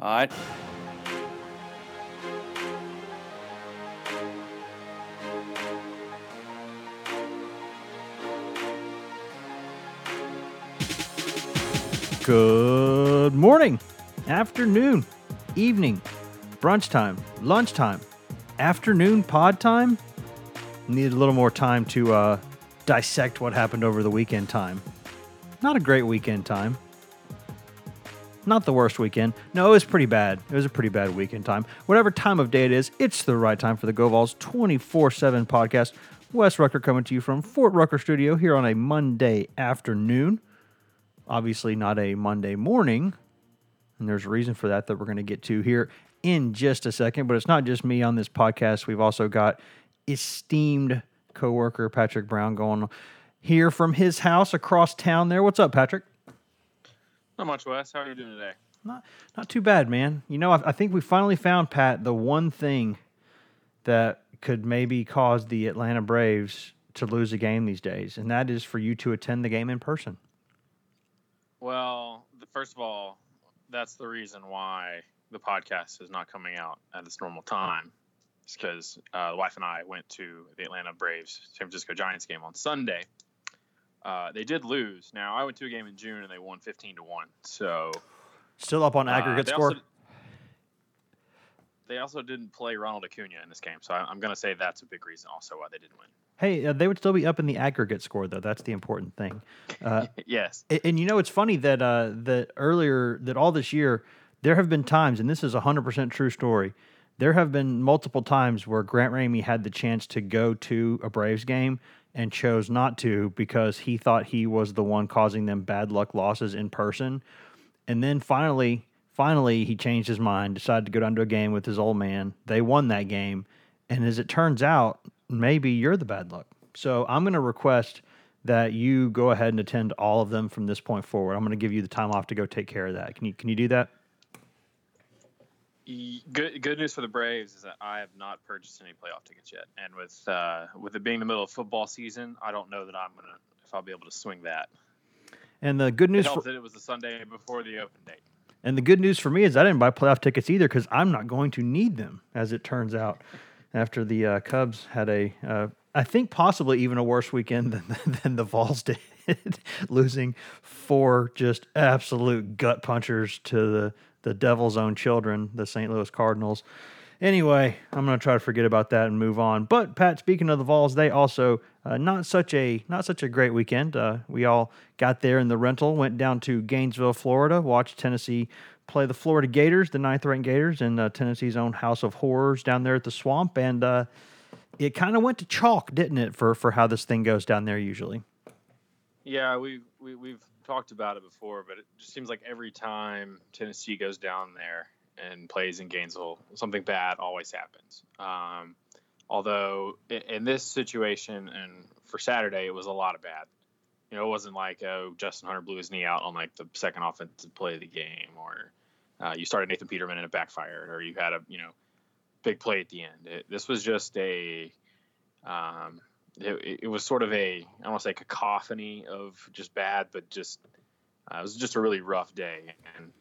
All right. Good morning, afternoon, evening, brunch time, lunchtime, afternoon pod time. Needed a little more time to uh, dissect what happened over the weekend time. Not a great weekend time. Not the worst weekend. No, it was pretty bad. It was a pretty bad weekend time. Whatever time of day it is, it's the right time for the GoVols 24 7 podcast. Wes Rucker coming to you from Fort Rucker Studio here on a Monday afternoon. Obviously, not a Monday morning. And there's a reason for that that we're going to get to here in just a second. But it's not just me on this podcast. We've also got esteemed coworker Patrick Brown going here from his house across town there. What's up, Patrick? Not much, Wes. How are you doing today? Not not too bad, man. You know, I, I think we finally found Pat the one thing that could maybe cause the Atlanta Braves to lose a game these days, and that is for you to attend the game in person. Well, the, first of all, that's the reason why the podcast is not coming out at its normal time. It's because uh, the wife and I went to the Atlanta Braves San Francisco Giants game on Sunday. Uh, they did lose. Now I went to a game in June and they won fifteen to one. So Still up on uh, aggregate they score. Also, they also didn't play Ronald Acuna in this game, so I, I'm going to say that's a big reason also why they didn't win. hey, uh, they would still be up in the aggregate score though. That's the important thing. Uh, yes. And, and you know, it's funny that uh, that earlier that all this year there have been times, and this is a hundred percent true story. There have been multiple times where Grant Ramey had the chance to go to a Braves game and chose not to because he thought he was the one causing them bad luck losses in person. And then finally, finally, he changed his mind, decided to go down to a game with his old man. They won that game, and as it turns out, maybe you're the bad luck. So I'm going to request that you go ahead and attend all of them from this point forward. I'm going to give you the time off to go take care of that. Can you can you do that? Good good news for the Braves is that I have not purchased any playoff tickets yet, and with uh, with it being the middle of football season, I don't know that I'm gonna if I'll be able to swing that. And the good It news helped for, that it was the Sunday before the open date. and the good news for me is I didn't buy playoff tickets either because I'm not going to need them, as it turns out. After the uh, Cubs had a, uh, I think possibly even a worse weekend than than the Vols did, losing four just absolute gut punchers to the the Devil's own children, the St. Louis Cardinals. Anyway, I'm going to try to forget about that and move on. But Pat, speaking of the Vols, they also uh, not such a not such a great weekend. Uh, we all got there in the rental, went down to Gainesville, Florida, watched Tennessee play the Florida Gators, the ninth ranked Gators, in uh, Tennessee's own House of Horrors down there at the Swamp, and uh, it kind of went to chalk, didn't it, for for how this thing goes down there usually. Yeah, we, we we've talked about it before, but it just seems like every time Tennessee goes down there and plays in Gainesville, something bad always happens. Um, although in, this situation and for Saturday, it was a lot of bad. You know, it wasn't like oh Justin Hunter blew his knee out on like the second offensive play of the game, or uh, you started Nathan Peterman and it backfired, or you had a you know big play at the end. It, this was just a um, it, it was sort of a I don't want to say cacophony of just bad, but just uh, it was just a really rough day and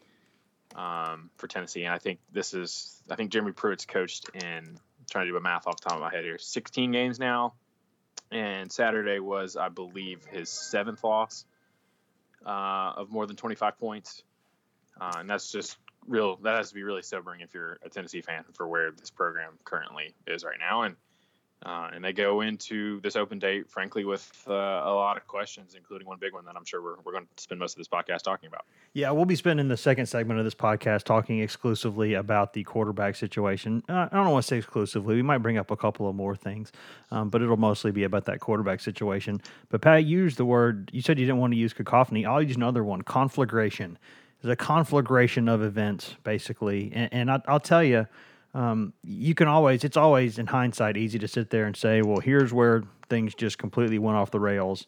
um, for Tennessee. And I think this is I think Jeremy Pruitt's coached in trying to do a math off the top of my head here, 16 games now, and Saturday was I believe his seventh loss uh, of more than 25 points, uh, and that's just real. That has to be really sobering if you're a Tennessee fan for where this program currently is right now and. Uh, and they go into this open date, frankly, with uh, a lot of questions, including one big one that I'm sure we're, we're going to spend most of this podcast talking about. Yeah, we'll be spending the second segment of this podcast talking exclusively about the quarterback situation. Uh, I don't want to say exclusively. We might bring up a couple of more things, um, but it'll mostly be about that quarterback situation. But Pat used the word. You said you didn't want to use cacophony. I'll use another one: conflagration. There's a conflagration of events, basically, and, and I, I'll tell you. Um, you can always, it's always in hindsight easy to sit there and say, well, here's where things just completely went off the rails.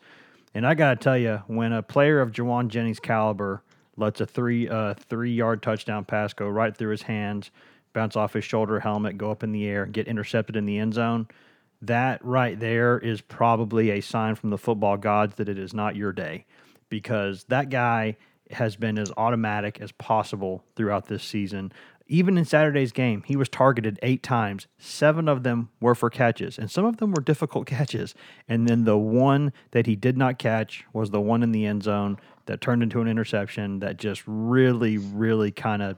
And I got to tell you, when a player of Jauan Jennings' caliber lets a three uh, three yard touchdown pass go right through his hands, bounce off his shoulder helmet, go up in the air, get intercepted in the end zone, that right there is probably a sign from the football gods that it is not your day, because that guy has been as automatic as possible throughout this season. Even in Saturday's game, he was targeted eight times. Seven of them were for catches, and some of them were difficult catches. And then the one that he did not catch was the one in the end zone that turned into an interception that just really, really kind of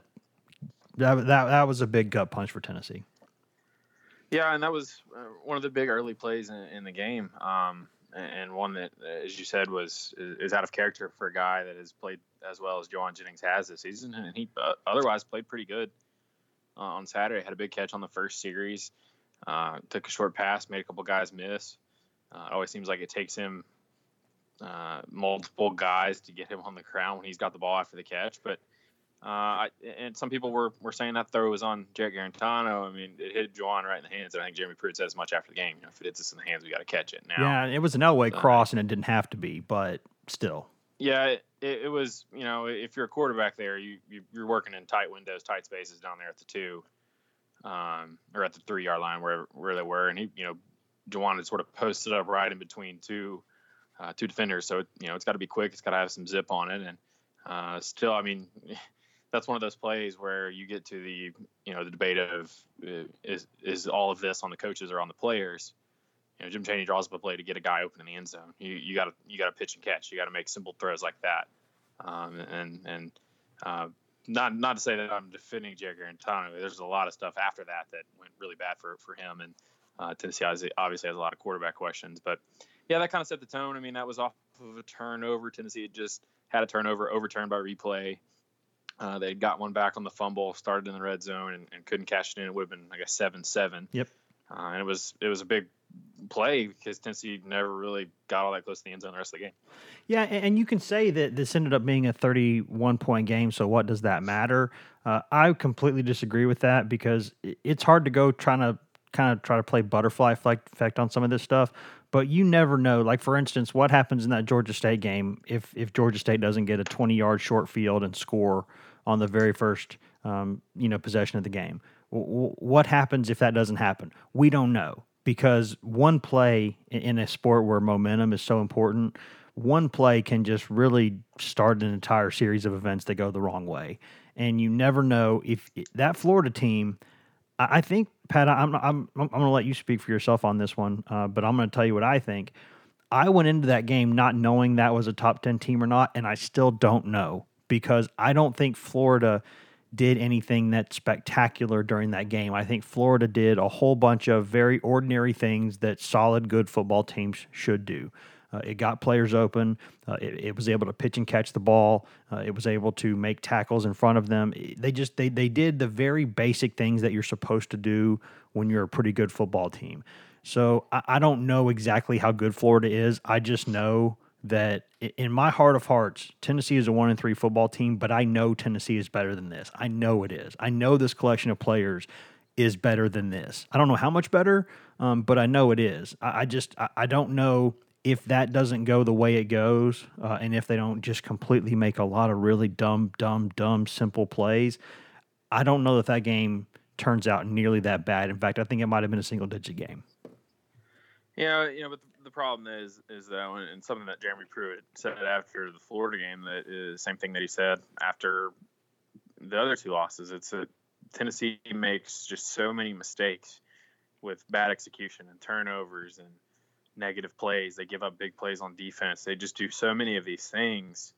that, that that was a big gut punch for Tennessee. Yeah, and that was uh, one of the big early plays in, in the game, um, and one that, as you said, was is out of character for a guy that has played as well as Jauan Jennings has this season, and he uh, otherwise played pretty good uh, on Saturday. Had a big catch on the first series, uh, took a short pass, made a couple guys miss. Uh, it always seems like it takes him uh, multiple guys to get him on the crown when he's got the ball after the catch, but uh, and some people were, were saying that throw was on Jarrett Guarantano. I mean, it hit Jauan right in the hands. And I think Jeremy Pruitt said as much after the game. You know, if it hits us in the hands, we got to catch it now. Yeah, it was an Elway so, cross, and it didn't have to be, but still. Yeah, it, it, was. You know, if you're a quarterback there, you, you are working in tight windows, tight spaces down there at the two, um, or at the three yard line where where they were, and he, you know, Jauan had sort of posted up right in between two uh, two defenders. So you know, it's got to be quick. It's got to have some zip on it, and uh, still, I mean that's one of those plays where you get to the you know the debate of uh, is is all of this on the coaches or on the players. You know, Jim Chaney draws up a play to get a guy open in the end zone. You you got to you got to pitch and catch. You got to make simple throws like that. Um, and and uh, not not to say that I'm defending Jarrett Guarantano. There's a lot of stuff after that that went really bad for for him. And uh, Tennessee obviously has a lot of quarterback questions. But yeah, that kind of set the tone. I mean, that was off of a turnover. Tennessee had just had a turnover overturned by replay. Uh, they got one back on the fumble, started in the red zone, and, and couldn't cash it in. It would have been, like a seven seven. Yep. Uh, and it was it was a big play because Tennessee never really got all that close to the end zone the rest of the game. Yeah, and you can say that this ended up being a 31 point game. So what does that matter? Uh, I completely disagree with that because it's hard to go trying to kind of try to play butterfly effect on some of this stuff. But you never know. Like for instance, what happens in that Georgia State game if if Georgia State doesn't get a 20 yard short field and score on the very first um, you know possession of the game. W- what happens if that doesn't happen? We don't know because one play in a sport where momentum is so important, one play can just really start an entire series of events that go the wrong way, and you never know if that Florida team. I think Pat, I'm I'm I'm going to let you speak for yourself on this one, uh, but I'm going to tell you what I think. I went into that game not knowing that was a top ten team or not, and I still don't know because I don't think Florida did anything that spectacular during that game. I think Florida did a whole bunch of very ordinary things that solid, good football teams should do. Uh, it got players open. Uh, it, it, was able to pitch and catch the ball. Uh, it was able to make tackles in front of them. They just they they did the very basic things that you're supposed to do when you're a pretty good football team. So I, I don't know exactly how good Florida is. I just know that in my heart of hearts, Tennessee is a one and three football team, but I know Tennessee is better than this. I know it is. I know this collection of players is better than this. I don't know how much better, um, but I know it is. I, I just I, I, don't know if that doesn't go the way it goes, uh, and if they don't just completely make a lot of really dumb, dumb, dumb, simple plays. I don't know that that game turns out nearly that bad. In fact, I think it might have been a single digit game. Yeah, you know, but the problem is is that and something that Jeremy Pruitt said after the Florida game that is the same thing that he said after the other two losses. It's that Tennessee makes just so many mistakes with bad execution and turnovers and negative plays. They give up big plays on defense. They just do so many of these things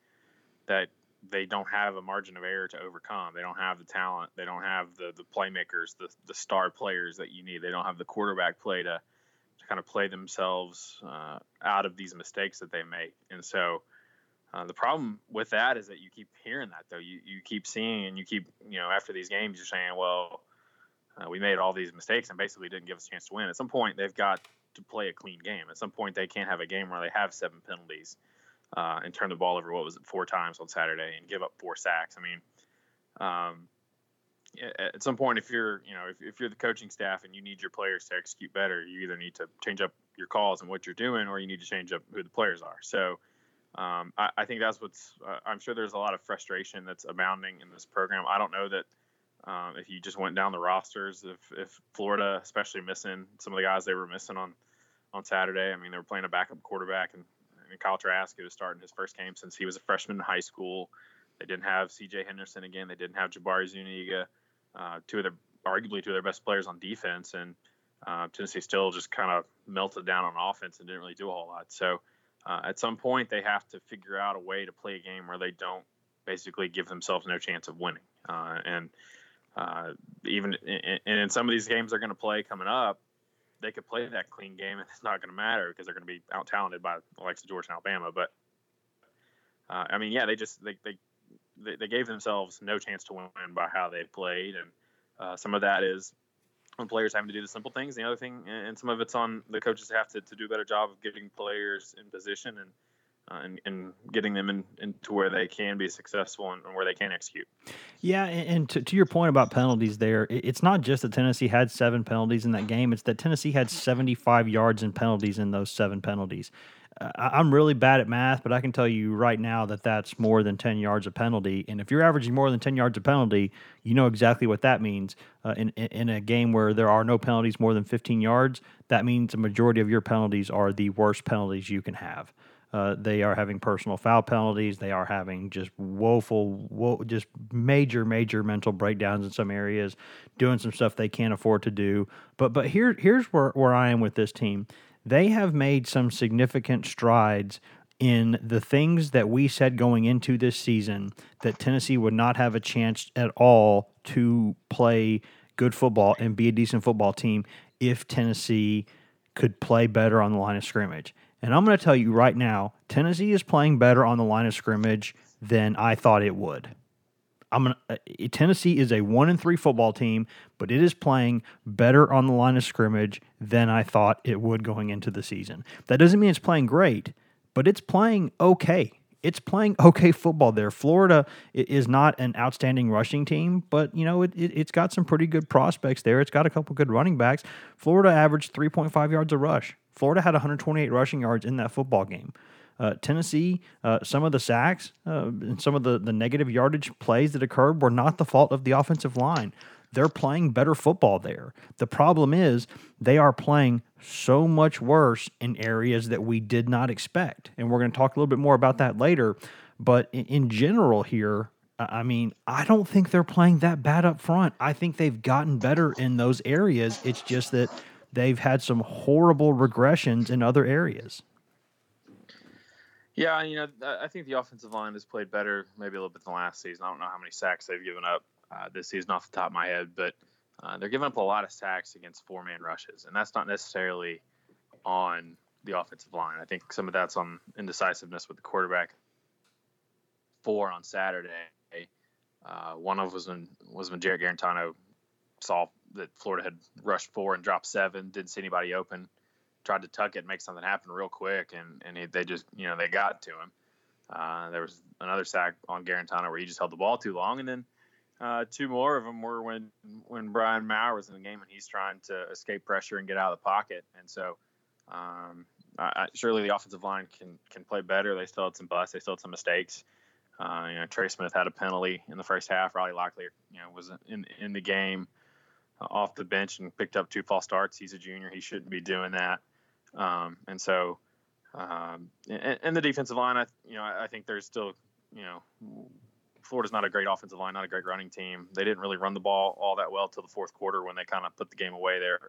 that they don't have a margin of error to overcome. They don't have the talent. They don't have the the playmakers, the the star players that you need. They don't have the quarterback play to kind of play themselves uh, out of these mistakes that they make. And so uh, the problem with that is that you keep hearing that though. You you keep seeing and you keep you know after these games you're saying, well, uh, we made all these mistakes and basically didn't give us a chance to win. At some point they've got to play a clean game. At some point they can't have a game where they have seven penalties uh, and turn the ball over. What was it four times on Saturday and give up four sacks? I mean. Um, at some point, if you're, you know, if, if you're the coaching staff and you need your players to execute better, you either need to change up your calls and what you're doing, or you need to change up who the players are. So, um, I, I, think that's what's. Uh, I'm sure there's a lot of frustration that's abounding in this program. I don't know that um, if you just went down the rosters, if, if Florida, especially missing some of the guys they were missing on on Saturday. I mean, they were playing a backup quarterback, and, and Kyle Trask, who was starting his first game since he was a freshman in high school. They didn't have C.J. Henderson again. They didn't have Jabari Zuniga, uh, two of their arguably two of their best players on defense, and uh, Tennessee still just kind of melted down on offense and didn't really do a whole lot. So uh, at some point, they have to figure out a way to play a game where they don't basically give themselves no chance of winning. Uh, and uh, even in, and in some of these games they're going to play coming up, they could play that clean game and it's not going to matter because they're going to be out talented by of Georgia and Alabama. But uh, I mean, yeah, they just they, they they gave themselves no chance to win by how they played, and uh, some of that is on players having to do the simple things. The other thing, and some of it's on the coaches have to, to do a better job of getting players in position and uh, and, and, getting them in, into where they can be successful and, and where they can execute. Yeah, and, to, to your point about penalties, there, it's not just that Tennessee had seven penalties in that game; it's that Tennessee had 75 yards in penalties in those seven penalties. I'm really bad at math, but I can tell you right now that that's more than 10 yards of penalty. And if you're averaging more than 10 yards of penalty, you know exactly what that means. Uh, in, in a game where there are no penalties more than 15 yards, that means the majority of your penalties are the worst penalties you can have. Uh, they are having personal foul penalties. They are having just woeful, wo- just major, major mental breakdowns in some areas, doing some stuff they can't afford to do. But but here here's where, where I am with this team they have made some significant strides in the things that we said going into this season that Tennessee would not have a chance at all to play good football and be a decent football team if Tennessee could play better on the line of scrimmage. And I'm going to tell you right now, Tennessee is playing better on the line of scrimmage than I thought it would. I'm gonna, uh, Tennessee is a one and three football team, but it is playing better on the line of scrimmage than I thought it would going into the season. That doesn't mean it's playing great, but it's playing okay. It's playing okay football there. Florida is not an outstanding rushing team, but you know it, it, has got some pretty good prospects there. It's got a couple good running backs. Florida averaged 3.5 yards a rush. Florida had 128 rushing yards in that football game. Uh, Tennessee, uh, some of the sacks uh, and some of the, the negative yardage plays that occurred were not the fault of the offensive line. They're playing better football there. The problem is they are playing so much worse in areas that we did not expect. And we're going to talk a little bit more about that later. But in, in general, here, I mean, I don't think they're playing that bad up front. I think they've gotten better in those areas. It's just that they've had some horrible regressions in other areas. Yeah, you know, I think the offensive line has played better, maybe a little bit than last season. I don't know how many sacks they've given up uh, this season off the top of my head, but uh, they're giving up a lot of sacks against four man rushes, and that's not necessarily on the offensive line. I think some of that's on indecisiveness with the quarterback. Four on Saturday. Uh, one of was when was when Jarrett Guarantano saw that Florida had rushed four and dropped seven, didn't see anybody open tried to tuck it and make something happen real quick, and and he, they just you know they got to him. Uh, there was another sack on Guarantano where he just held the ball too long, and then uh, two more of them were when when Brian Maurer was in the game and he's trying to escape pressure and get out of the pocket, and so um, I, surely the offensive line can can play better. They still had some busts, they still had some mistakes. Uh, you know, Trey Smith had a penalty in the first half. Riley Locklear, you know, was in in the game uh, off the bench and picked up two false starts. He's a junior; he shouldn't be doing that. Um, and so, um, and, and, the defensive line, I, you know, I, think there's still, you know, Florida's not a great offensive line, not a great running team. They didn't really run the ball all that well till the fourth quarter when they kind of put the game away there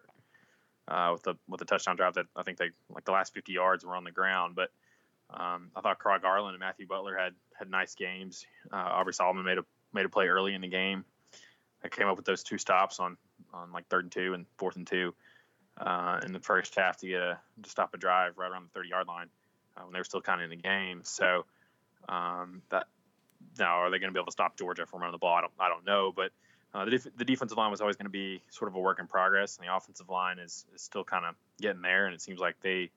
uh, with the with the touchdown drive that I think they like the last 50 yards were on the ground. But um, I thought Craig Garland and Matthew Butler had had nice games. Uh, Aubrey Solomon made a made a play early in the game. I came up with those two stops on on like third and two and fourth and two uh, in the first half to get a to stop a drive right around the 30 yard line uh, when they were still kind of in the game. So um, that now are they going to be able to stop Georgia from running the ball? I don't I don't know, but uh, the, def- the defensive line was always going to be sort of a work in progress, and the offensive line is, is still kind of getting there. And it seems like they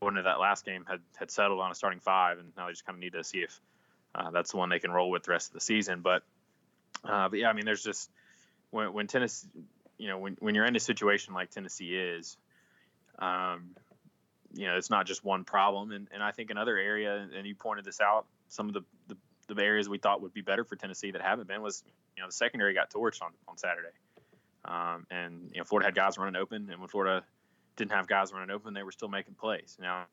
going into that last game had had settled on a starting five, and now they just kind of need to see if uh, that's the one they can roll with the rest of the season. But uh, but yeah, I mean, there's just when when Tennessee you know, when, when you're in a situation like Tennessee is, um, you know, it's not just one problem. And, and I think another area, and you pointed this out, some of the, the, the areas we thought would be better for Tennessee that haven't been was, you know, the secondary got torched on, on Saturday. Um, and, you know, Florida had guys running open. And when Florida didn't have guys running open, they were still making plays. Now,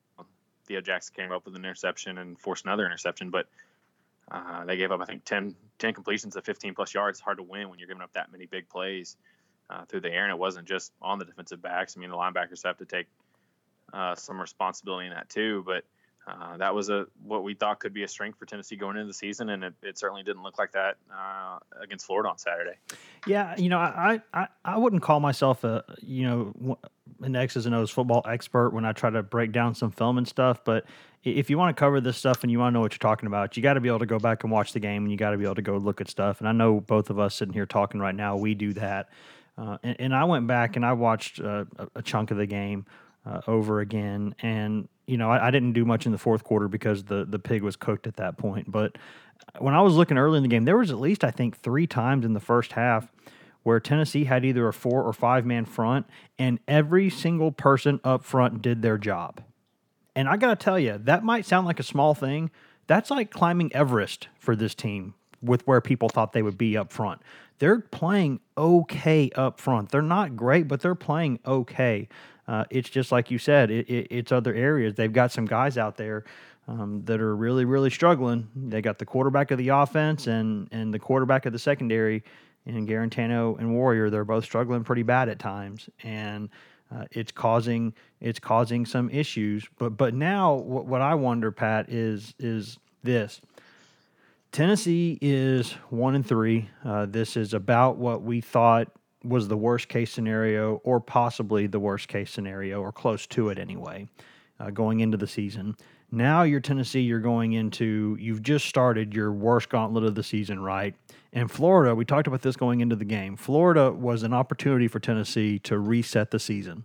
Theo Jackson came up with an interception and forced another interception. But Uh, they gave up, I think, 10, 10 completions of 15 plus yards. It's hard to win when you're giving up that many big plays uh, through the air, and it wasn't just on the defensive backs. I mean, the linebackers have to take uh, some responsibility in that too. But uh, that was a what we thought could be a strength for Tennessee going into the season, and it, it certainly didn't look like that uh, against Florida on Saturday. Yeah, you know, I, I I wouldn't call myself a you know an X's and O's football expert when I try to break down some film and stuff, but if you want to cover this stuff and you want to know what you're talking about, you got to be able to go back and watch the game, and you got to be able to go look at stuff. And I know both of us sitting here talking right now, we do that. Uh, and, and, I went back and I watched uh, a chunk of the game uh, over again, and you know I, I, didn't do much in the fourth quarter because the the pig was cooked at that point. But when I was looking early in the game, there was at least I think three times in the first half where Tennessee had either a four or five man front, and every single person up front did their job. And I got to tell you, that might sound like a small thing. That's like climbing Everest for this team with where people thought they would be up front. They're playing okay up front. They're not great, but they're playing okay. Uh, it's just like you said, it, it, it's other areas. They've got some guys out there um, that are really, really struggling. They got the quarterback of the offense and and the quarterback of the secondary, and Guarantano and Warrior. They're both struggling pretty bad at times, and uh, it's causing it's causing some issues. But but now what, what I wonder, Pat, is is this. Tennessee is one and three. Uh, this is about what we thought was the worst case scenario, or possibly the worst case scenario, or close to it anyway, uh, going into the season. Now you're Tennessee, you're going into, you've just started your worst gauntlet of the season, right? And Florida, we talked about this going into the game. Florida was an opportunity for Tennessee to reset the season.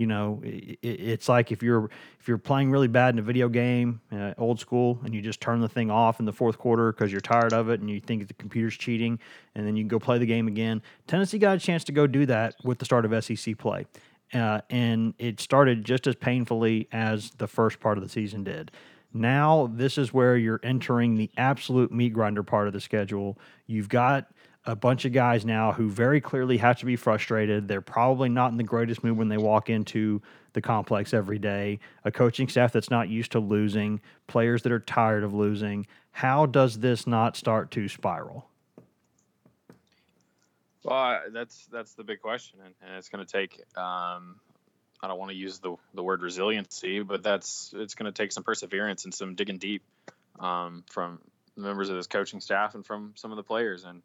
You know, it, it's like if you're if you're playing really bad in a video game, uh, old school, and you just turn the thing off in the fourth quarter because you're tired of it and you think the computer's cheating, and then you go play the game again. Tennessee got a chance to go do that with the start of SEC play. Uh, and it started just as painfully as the first part of the season did. Now, this is where you're entering the absolute meat grinder part of the schedule. You've got a bunch of guys now who very clearly have to be frustrated. They're probably not in the greatest mood when they walk into the complex every day. A coaching staff that's not used to losing, players that are tired of losing. How does this not start to spiral? Well, that's that's the big question, and, and it's going to take. Um, I don't want to use the the word resiliency, but that's it's going to take some perseverance and some digging deep um, from members of this coaching staff and from some of the players. And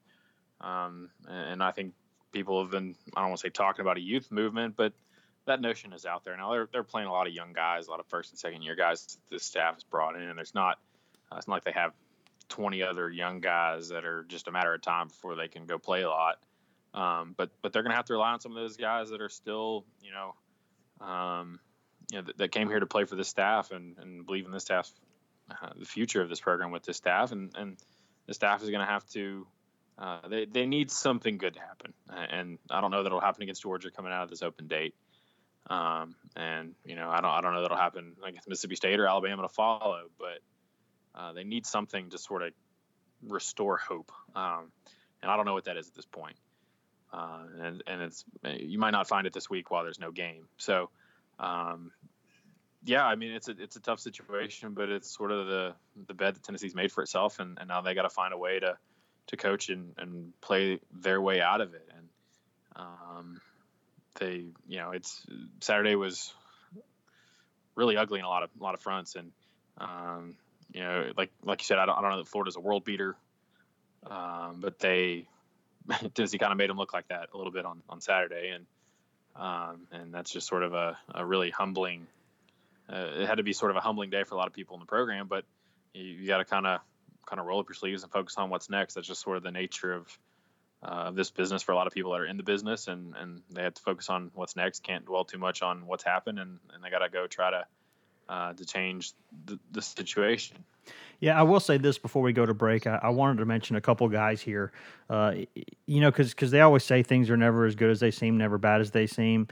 um, and I think people have been, I don't want to say talking about a youth movement, but that notion is out there now. They're, they're playing a lot of young guys, a lot of first and second year guys. The staff has brought in, and there's not, uh, it's not like they have 20 other young guys that are just a matter of time before they can go play a lot. Um, but but they're going to have to rely on some of those guys that are still, you know, um, you know, that, that, came here to play for the staff and, and believe in the staff, uh, the future of this program with the staff, and and the staff is going to have to uh, they they need something good to happen, and I don't know that it'll happen against Georgia coming out of this open date. Um, and you know, I don't I don't know that'll happen against Mississippi State or Alabama to follow, but uh, they need something to sort of restore hope. Um, and I don't know what that is at this point. Uh, and and it's you might not find it this week while there's no game. So, um, yeah, I mean it's a it's a tough situation, but it's sort of the the bed that Tennessee's made for itself, and, and now they got to find a way to to coach and, and play their way out of it. And um, they, you know, it's Saturday was really ugly in a lot of a lot of fronts. And um, you know, like like you said, I don't, I don't know that Florida's a world beater, um, but they Tennessee kind of made them look like that a little bit on on Saturday, and um, and that's just sort of a, a really humbling. Uh, it had to be sort of a humbling day for a lot of people in the program, but you, you got to kind of kind of roll up your sleeves and focus on what's next. That's just sort of the nature of uh, this business for a lot of people that are in the business, and and they have to focus on what's next. Can't dwell too much on what's happened, and, and they got to go try to uh, to change the, the situation. Yeah, I will say this before we go to break. I, I wanted to mention a couple guys here. Uh, you know, because because they always say things are never as good as they seem, never bad as they seem.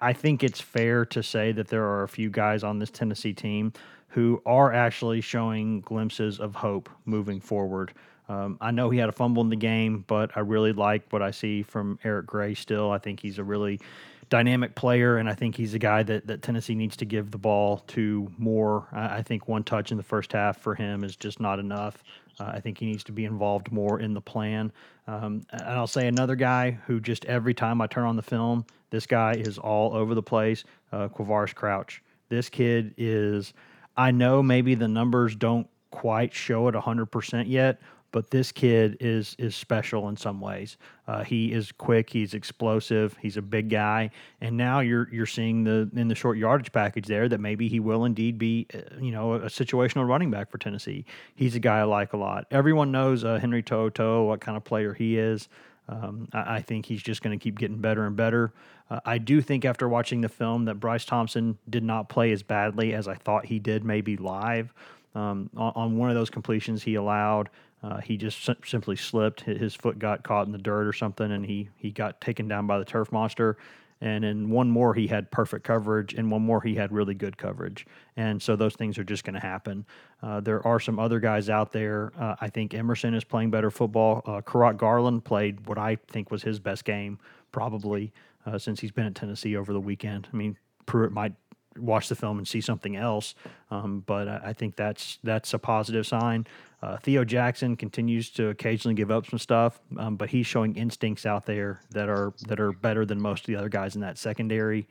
I, think it's fair to say that there are a few guys on this Tennessee team who are actually showing glimpses of hope moving forward. Um, I know he had a fumble in the game, but I really like what I see from Eric Gray still. I think he's a really dynamic player, and I think he's a guy that, that Tennessee needs to give the ball to more. I, I think one touch in the first half for him is just not enough. Uh, I think he needs to be involved more in the plan. Um, and I'll say another guy who just every time I turn on the film, this guy is all over the place. Uh, Quavaris Crouch. This kid is. I know maybe the numbers don't quite show it 100% yet, but this kid is is special in some ways. Uh, he is quick, he's explosive, he's a big guy, and now you're you're seeing the in the short yardage package there that maybe he will indeed be, uh, you know, a, situational running back for Tennessee. He's a guy I like a lot. Everyone knows uh, Henry To'oTo'o, what kind of player he is. Um, I, I, think he's just going to keep getting better and better. Uh, I do think after watching the film that Bryce Thompson did not play as badly as I thought he did, maybe live. Um, on, on, one of those completions he allowed, uh, he just sim- simply slipped. His foot got caught in the dirt or something, and he he got taken down by the turf monster. And in one more, he had perfect coverage, and one more, he had really good coverage. And so those things are just going to happen. Uh, there are some other guys out there. Uh, I think Emerson is playing better football. Uh, Kurott Garland played what I think was his best game, probably, uh, since he's been at Tennessee over the weekend. I mean, Pruitt might watch the film and see something else. Um, but I, I, think that's that's a positive sign. Uh, Theo Jackson continues to occasionally give up some stuff, um, but he's showing instincts out there that are that are better than most of the other guys in that secondary.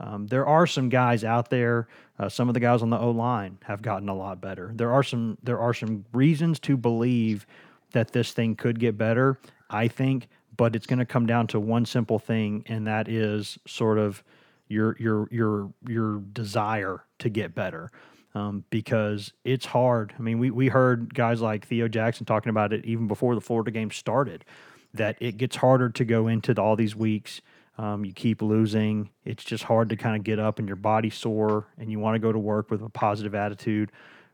Um, there are some guys out there. Uh, some of the guys on the O line have gotten a lot better. There are some there are some reasons to believe that this thing could get better. I think, but it's going to come down to one simple thing, and that is sort of your your your your desire to get better um, because it's hard. I mean, we we heard guys like Theo Jackson talking about it even before the Florida game started that it gets harder to go into all these weeks. Um, you keep losing. It's just hard to kind of get up and your body's sore and you want to go to work with a positive attitude.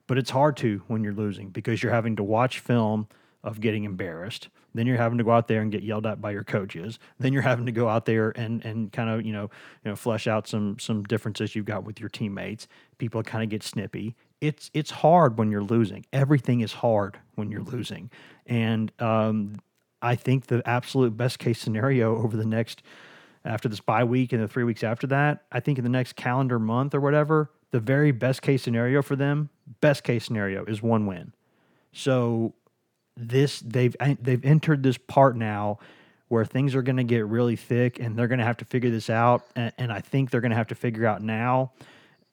But it's hard to when you're losing because you're having to watch film of getting embarrassed. Then you're having to go out there and get yelled at by your coaches. Then you're having to go out there and and kind of you know you know flesh out some some differences you've got with your teammates. People kind of get snippy. It's it's hard when you're losing. Everything is hard when you're losing, and um, I think the absolute best case scenario over the next after this bye week and the three weeks after that, I think in the next calendar month or whatever, the very best case scenario for them, best case scenario is one win. So this they've eh, they've entered this part now where things are going to get really thick and they're going to have to figure this out and, and I think they're going to have to figure out now.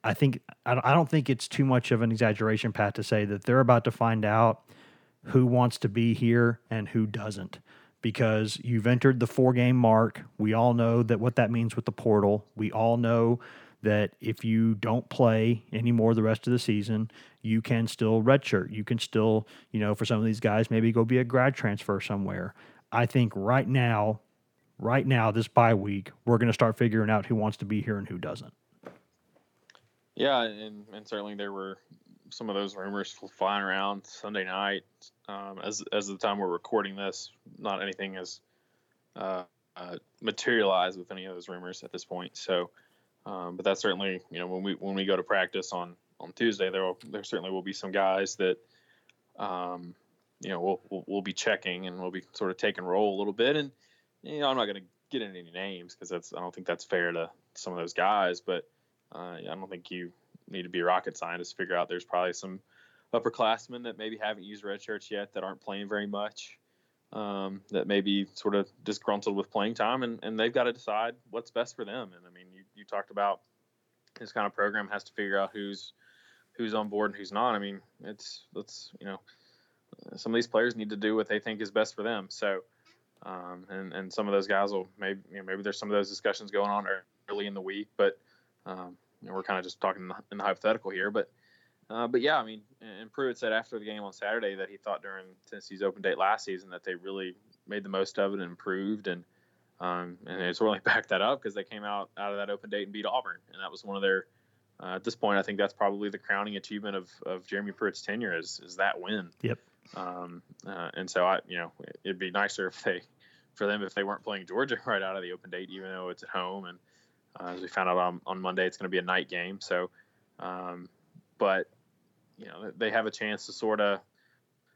I think I don't think it's too much of an exaggeration Pat to say that they're about to find out who wants to be here and who doesn't. Because you've entered the four game mark. We all know that what that means with the portal. We all know that if you don't play anymore the rest of the season, you can still redshirt. You can still, you know, for some of these guys, maybe go be a grad transfer somewhere. I think right now, right now, this bye week, we're going to start figuring out who wants to be here and who doesn't. Yeah, and, and certainly there were some of those rumors flying around Sunday night. Um, as as the time we're recording this, not anything has uh, uh, materialized with any of those rumors at this point. So um, but that's certainly, you know, when we when we go to practice on on Tuesday, there will, there certainly will be some guys that, um, you know, we'll, we'll, we'll be checking and we'll be sort of taking roll a little bit. And you know, I'm not going to get into any names because that's I don't think that's fair to some of those guys. But uh, I don't think you need to be a rocket scientist to figure out there's probably some upperclassmen that maybe haven't used red shirts yet that aren't playing very much um, that may be sort of disgruntled with playing time, and, and they've got to decide what's best for them. And I mean, you, talked about this kind of program has to figure out who's who's on board and who's not. I mean, it's let's you know, some of these players need to do what they think is best for them. So, um, and and some of those guys will maybe you know, maybe there's some of those discussions going on early in the week, but um, you know, we're kind of just talking in the hypothetical here, but uh, but yeah, I mean, and Pruitt said after the game on Saturday that he thought during Tennessee's open date last season that they really made the most of it and improved, and um, and it's really backed that up because they came out out of that open date and beat Auburn, and that was one of their. Uh, at this point, I think that's probably the crowning achievement of, of Jeremy Pruitt's tenure is is that win. Yep. Um, uh, and so I, you know, it'd be nicer if they, for them, if they weren't playing Georgia right out of the open date, even though it's at home. And uh, as we found out on, on Monday, it's going to be a night game. So, um, but you know they have a chance to sort of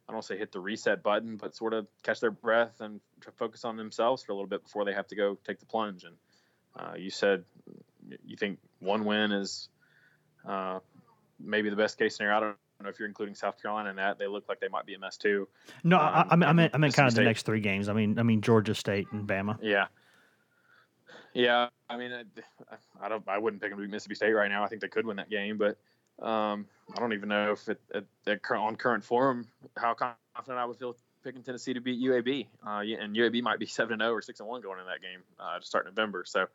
I don't say hit the reset button, but sort of catch their breath and focus on themselves for a little bit before they have to go take the plunge. And Uh, you said you think one win is uh, maybe the best case scenario. I don't know if you're including South Carolina in that. They look like they might be a mess too. No, I, Um, I, mean, I meant I meant kind of the next three games. I mean, I mean Georgia State and Bama. Yeah. Yeah, I mean, I, I don't, I wouldn't pick them to beat Mississippi State right now. I think they could win that game, but um, I don't even know if it, on current form how confident I would feel picking Tennessee to beat UAB. Uh, and UAB might be seven and zero or six and one going in that game uh, to start November. So,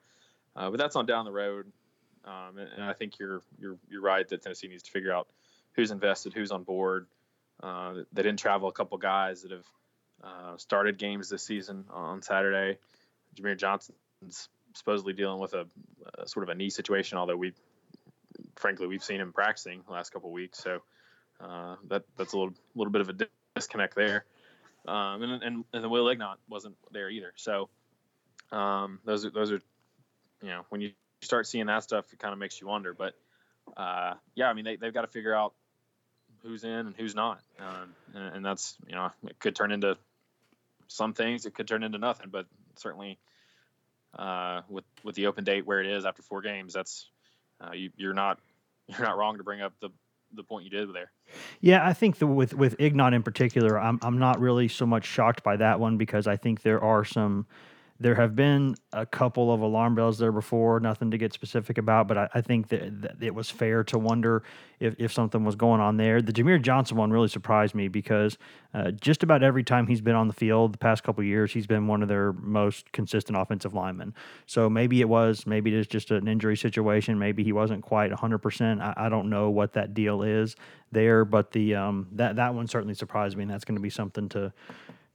uh, but that's on down the road. Um, and, and I think you're you're you're right that Tennessee needs to figure out who's invested, who's on board. Uh, they didn't travel a couple guys that have uh, started games this season on Saturday. Jahmir Johnson's supposedly dealing with a, a sort of a knee situation, although we, frankly, we've seen him practicing the last couple weeks. So uh, that that's a little little bit of a disconnect there. Um, and, and and then Will Ignont wasn't there either. So um, those are those are you know when you start seeing that stuff, it kind of makes you wonder. But uh, yeah, I mean they they've got to figure out who's in and who's not, um, and, and that's you know it could turn into some things. It could turn into nothing, but certainly uh, with with the open date where it is after four games, that's uh, you, you're not you're not wrong to bring up the the point you did there. Yeah, I think the, with with Ignont in particular, I'm I'm not really so much shocked by that one because I think there are some. There have been a couple of alarm bells there before, nothing to get specific about, but I, I think that, that, it was fair to wonder if, if something was going on there. The Jahmir Johnson one really surprised me because uh, just about every time he's been on the field the past couple years, he's been one of their most consistent offensive linemen. So maybe it was, maybe it's just an injury situation. Maybe he wasn't quite 100%. I, I don't know what that deal is there, but the um, that, that one certainly surprised me, and that's going to be something to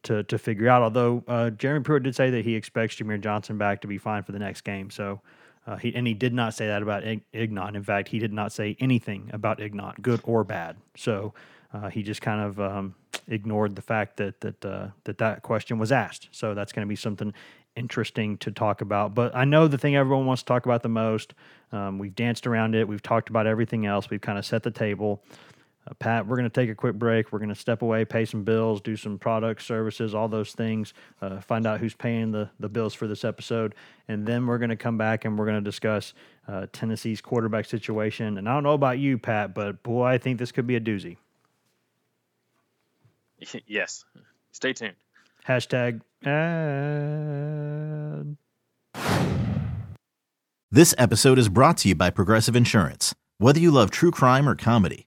to to figure out. Although uh, Jeremy Pruitt did say that he expects Jahmir Johnson back to be fine for the next game. So uh, he and he did not say that about Ig- Ignont. In fact, he did not say anything about Ignont, good or bad. So uh, he just kind of um, ignored the fact that that uh, that that question was asked. So that's going to be something interesting to talk about. But I know the thing everyone wants to talk about the most. Um, we've danced around it. We've talked about everything else. We've kind of set the table. Uh, Pat, we're going to take a quick break. We're going to step away, pay some bills, do some products, services, all those things, uh, find out who's paying the, the bills for this episode. And then we're going to come back and we're going to discuss uh, Tennessee's quarterback situation. And I don't know about you, Pat, but boy, I think this could be a doozy. yes. Stay tuned. Hashtag ad. This episode is brought to you by Progressive Insurance. Whether you love true crime or comedy,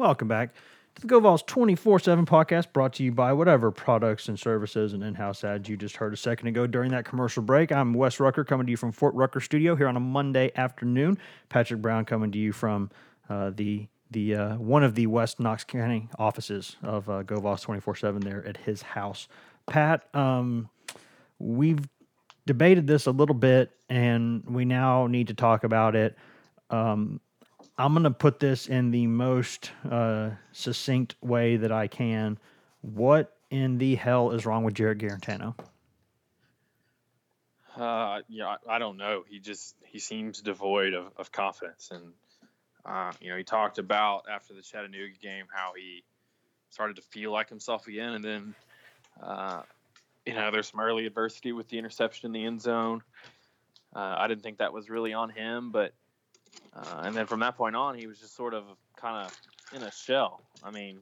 Welcome back to the GoVols 24 7 podcast brought to you by whatever products and services and in house ads you just heard a second ago during that commercial break. I'm Wes Rucker coming to you from Fort Rucker Studio here on a Monday afternoon. Patrick Brown coming to you from uh, the the uh, one of the West Knox County offices of uh, GoVols 24 7 there at his house. Pat, um, we've debated this a little bit and we now need to talk about it. Um, I'm going to put this in the most uh, succinct way that I can. What in the hell is wrong with Jarrett Guarantano? Uh, yeah, I, I don't know. He just he seems devoid of, of confidence, and uh, you know, he talked about after the Chattanooga game how he started to feel like himself again, and then uh, you know, there's some early adversity with the interception in the end zone. Uh, I didn't think that was really on him, but uh, and then from that point on, he was just sort of kind of in a shell. I mean,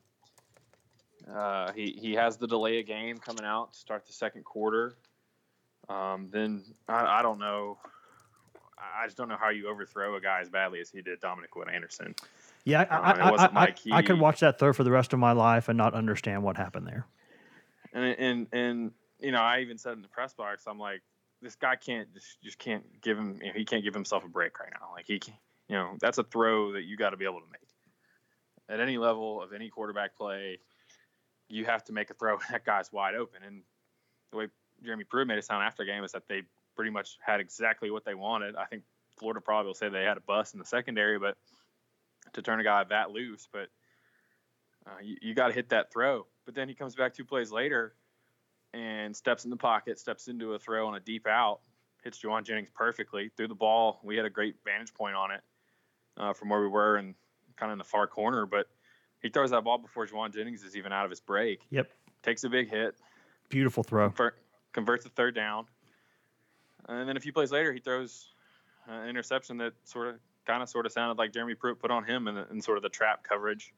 uh, he he has the delay of game coming out to start the second quarter. Um, then I, I don't know. I just don't know how you overthrow a guy as badly as he did Dominick Wood-Anderson. Yeah, I, it I, wasn't I, I could watch that throw for the rest of my life and not understand what happened there. And and and you know, I even said in the press box, I'm like, this guy can't just just can't give him. You know, he can't give himself a break right now. Like he, can, you know, that's a throw that you got to be able to make at any level of any quarterback play. You have to make a throw. That guy's wide open, and the way Jeremy Pruitt made it sound after the game is that they pretty much had exactly what they wanted. I think Florida probably will say they had a bust in the secondary, but to turn a guy that loose, but uh, you, you got to hit that throw. But then he comes back two plays later and steps in the pocket, steps into a throw on a deep out, hits Jauan Jennings perfectly threw the ball. We had a great vantage point on it uh, from where we were and kind of in the far corner, but he throws that ball before Jauan Jennings is even out of his break. Yep. Takes a big hit. Beautiful throw. Convert, converts a third down. And then a few plays later, he throws an interception that sort of kind of sort of sounded like Jeremy Pruitt put on him in, in sort of the trap coverage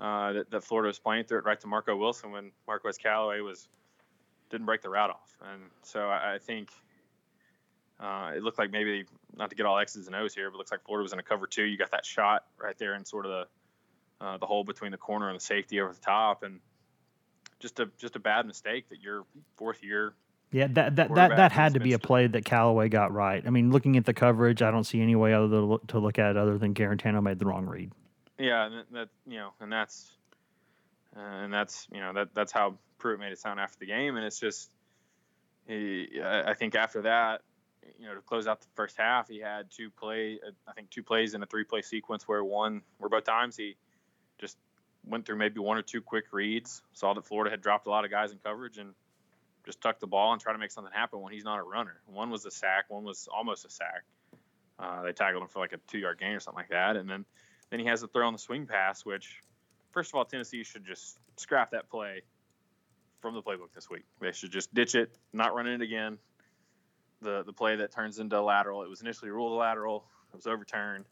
uh, that, that, Florida was playing through it right to Marco Wilson when Marquez Callaway was didn't break the route off. And so I, I think uh, it looked like maybe not to get all X's and O's here, but looks like Florida was in a cover two. You got that shot right there in sort of the uh, the hole between the corner and the safety over the top, and just a just a bad mistake that your fourth year yeah, that that that, that had to be a play that Callaway got right. I mean, looking at the coverage, I don't see any way other to look, to look at it other than Guarantano made the wrong read. Yeah, and that you know, and that's uh, and that's you know that that's how Pruitt made it sound after the game, and it's just he. I think after that, you know, to close out the first half, he had two play. I think two plays in a three play sequence where one where both times he just went through maybe one or two quick reads, saw that Florida had dropped a lot of guys in coverage, and just tuck the ball and try to make something happen when he's not a runner. One was a sack, one was almost a sack. Uh, they tackled him for like a two yard gain or something like that. And then, then he has the throw on the swing pass, which, first of all, Tennessee should just scrap that play from the playbook this week. They should just ditch it, not run it again. The the play that turns into a lateral, it was initially ruled a lateral, it was overturned.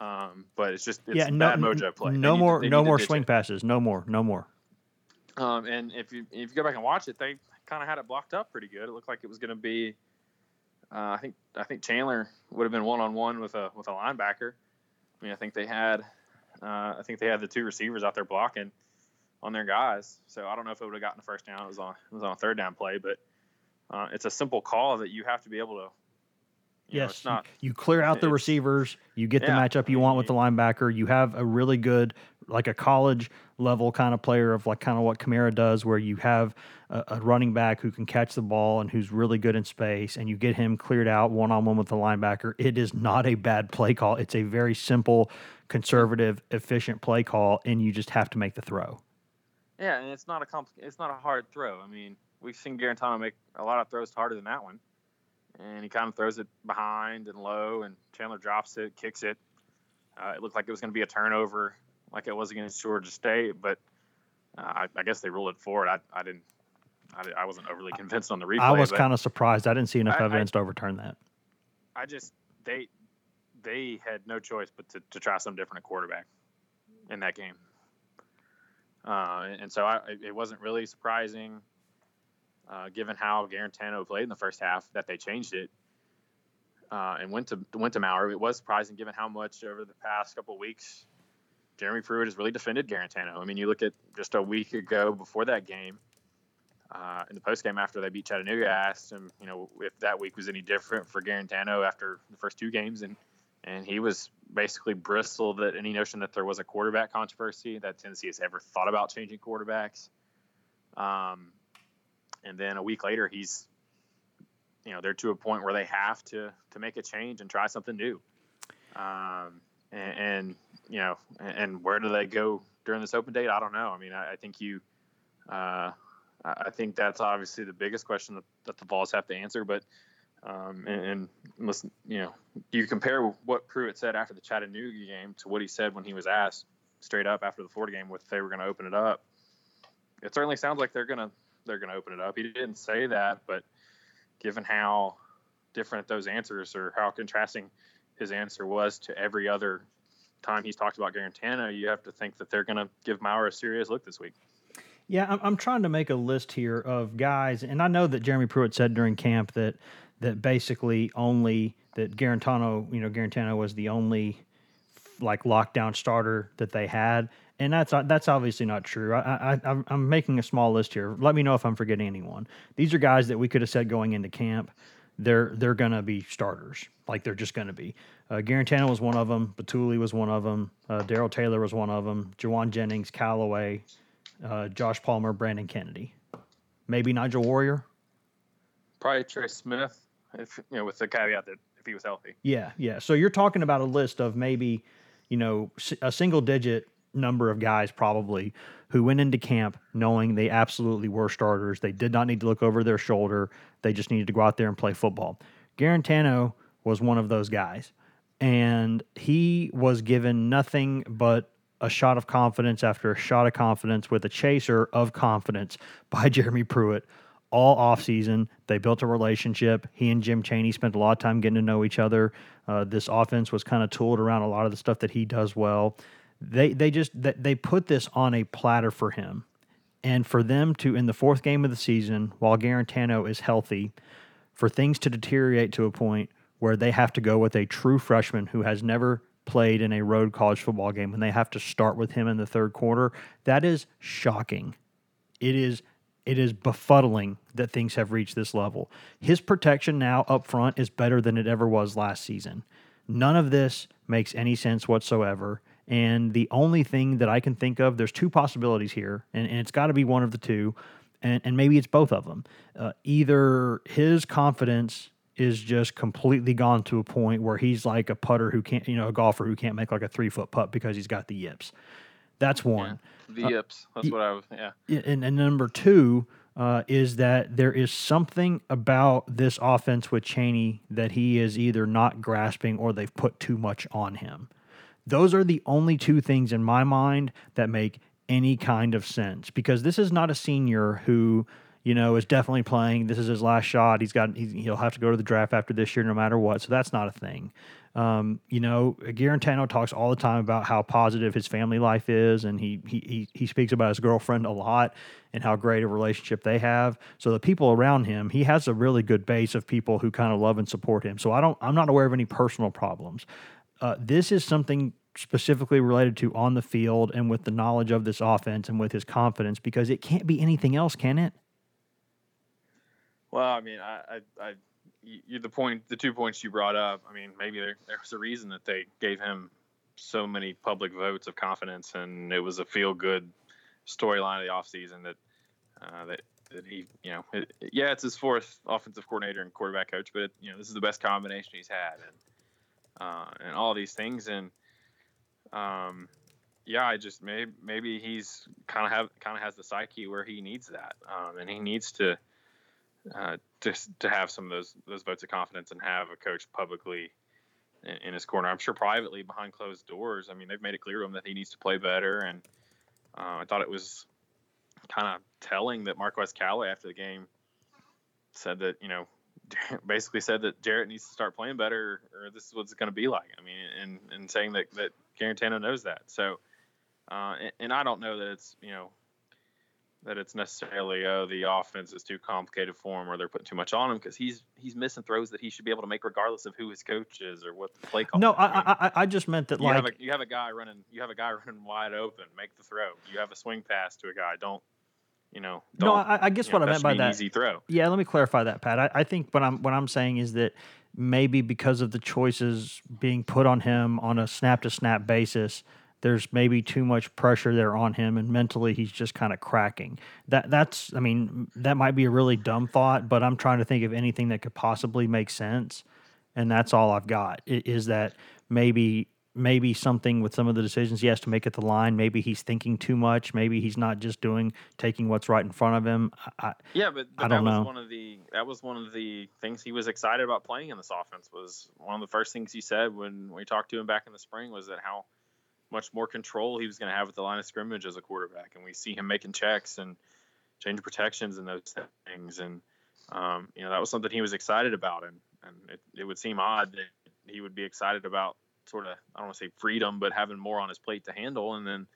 Um, but it's just it's yeah, no, bad mojo play. No more, no more swing it. passes. No more, no more. Um, and if you if you go back and watch it, they kind of had it blocked up pretty good. It looked like it was going to be. Uh, I think I think Chandler would have been one on one with a with a linebacker. I mean, I think they had uh, I think they had the two receivers out there blocking on their guys. So I don't know if it would have gotten the first down. It was on it was on a third down play, but uh, it's a simple call that you have to be able to. You yes, know, not, you clear out the receivers. You get yeah, the matchup you want with the linebacker. You have a really good like a college level kind of player of like kind of what Kamara does, where you have a, a, running back who can catch the ball and who's really good in space, and you get him cleared out one on one with the linebacker. It is not a bad play call. It's a very simple, conservative, efficient play call, and you just have to make the throw. Yeah, and it's not a compl- it's not a hard throw. I mean, we've seen Guarantano make a lot of throws harder than that one, and he kind of throws it behind and low, and Chandler drops it, kicks it. Uh, it looked like it was going to be a turnover like it was against Georgia State, but uh, I, I, guess they ruled it forward. I, I didn't. I, I, wasn't overly convinced on the replay. I was kind of surprised. I didn't see enough evidence to overturn that. I just they they had no choice but to, to try something different at quarterback in that game, uh, and, so I, it wasn't really surprising, uh, given how Guarantano played in the first half, that they changed it. Uh, and went to went to Maurer. It was surprising given how much over the past couple weeks Jeremy Pruitt has really defended Guarantano. I mean, you look at just a week ago before that game, uh, in the post game after they beat Chattanooga, I asked him, you know, if that week was any different for Guarantano after the first two games, and and he was basically bristled at any notion that there was a quarterback controversy that Tennessee has ever thought about changing quarterbacks. Um, and then a week later, he's, you know, they're to a point where they have to to make a change and try something new. Um, and, and you know, and where do they go during this open date? I don't know. I mean, I, I think you, uh, I think that's obviously the biggest question that, that the Vols have to answer. But um, and, and, listen, you know, you compare what Pruitt said after the Chattanooga game to what he said when he was asked straight up after the Florida game if they were going to open it up. It certainly sounds like they're gonna they're gonna open it up. He didn't say that, but given how different those answers or how contrasting his answer was to every other time he's talked about Guarantano, you have to think that they're going to give Maurer a serious look this week. Yeah, I'm, I'm trying to make a list here of guys, and I know that Jeremy Pruitt said during camp that that basically only that Guarantano, you know, Guarantano was the only like lockdown starter that they had, and that's that's obviously not true. I, I I'm making a small list here. Let me know if I'm forgetting anyone. These are guys that we could have said going into camp they're they're gonna be starters. Like they're just gonna be. Uh, Guarantano was one of them. Bituli was one of them. Uh, Darrell Taylor was one of them. Jauan Jennings, Callaway, uh, Josh Palmer, Brandon Kennedy. Maybe Nigel Warrior. Probably Trey Smith, if you know, with the caveat that if he was healthy. Yeah, yeah. So you're talking about a list of maybe, you know, a single digit number of guys probably who went into camp knowing they absolutely were starters. They did not need to look over their shoulder. They just needed to go out there and play football. Guarantano was one of those guys. And he was given nothing but a shot of confidence after a shot of confidence with a chaser of confidence by Jeremy Pruitt all offseason. They built a relationship. He and Jim Chaney spent a lot of time getting to know each other. Uh, this offense was kind of tooled around a lot of the stuff that he does well. They they just they put this on a platter for him, and for them to in the fourth game of the season, while Guarantano is healthy, for things to deteriorate to a point where they have to go with a true freshman who has never played in a road college football game and they have to start with him in the third quarter, that is shocking. It is it is befuddling that things have reached this level. His protection now up front is better than it ever was last season. None of this makes any sense whatsoever. And the only thing that I can think of, there's two possibilities here, and, and it's got to be one of the two, and, and maybe it's both of them. Uh, either his confidence is just completely gone to a point where he's like a putter who can't, you know, a golfer who can't make like a three foot putt because he's got the yips. That's one. Yeah, the uh, yips. That's uh, what I was. Yeah. And, and number two uh, is that there is something about this offense with Chaney that he is either not grasping or they've put too much on him. Those are the only two things in my mind that make any kind of sense because this is not a senior who you know, is definitely playing. This is his last shot. He's got he'll have to go to the draft after this year, no matter what. So that's not a thing. Um, you know, Guarantano talks all the time about how positive his family life is, and he he he speaks about his girlfriend a lot and how great a relationship they have. So the people around him, he has a really good base of people who kind of love and support him. So I don't, I'm not aware of any personal problems. Uh, this is something specifically related to on the field and with the knowledge of this offense and with his confidence because it can't be anything else, can it? Well, I mean, I, I, I you, the point, the two points you brought up. I mean, maybe there, there was a reason that they gave him so many public votes of confidence, and it was a feel good storyline of the offseason that uh, that that he, you know, it, yeah, it's his fourth offensive coordinator and quarterback coach, but it, you know, this is the best combination he's had, and uh, and all these things, and um, yeah, I just maybe maybe he's kind of have kind of has the psyche where he needs that, um, and he needs to uh, to to have some of those those votes of confidence and have a coach publicly in, in, his corner. I'm sure privately behind closed doors. I mean, they've made it clear to him that he needs to play better, and uh, I thought it was kind of telling that Marquez Callaway after the game said that you know basically said that Jarrett needs to start playing better, or this is what it's going to be like. I mean, and and saying that that Guarantano knows that. So, uh, and, and I don't know that it's you know that it's necessarily oh the offense is too complicated for him or they're putting too much on him because he's he's missing throws that he should be able to make regardless of who his coach is or what the play call. No, I, I, I just meant that you like have a, you have a guy running you have a guy running wide open, make the throw. You have a swing pass to a guy, don't you know? Don't, no, I, I guess what know, I meant by that easy throw. Yeah, let me clarify that, Pat. I, I think what I'm what I'm saying is that maybe because of the choices being put on him on a snap to snap basis there's maybe too much pressure there on him and mentally he's just kind of cracking. That that's i mean that might be a really dumb thought but i'm trying to think of anything that could possibly make sense and that's all i've got. Is that maybe maybe something with some of the decisions he has to make at the line maybe he's thinking too much maybe he's not just doing taking what's right in front of him. I, yeah but, but I don't that know. one of the that was one of the things he was excited about playing in this offense was one of the first things he said when we talked to him back in the spring was that how much more control he was going to have at the line of scrimmage as a quarterback. And we see him making checks and change protections and those things. And, um, you know, that was something he was excited about. And, and it, it would seem odd that he would be excited about sort of, I don't want to say freedom, but having more on his plate to handle and then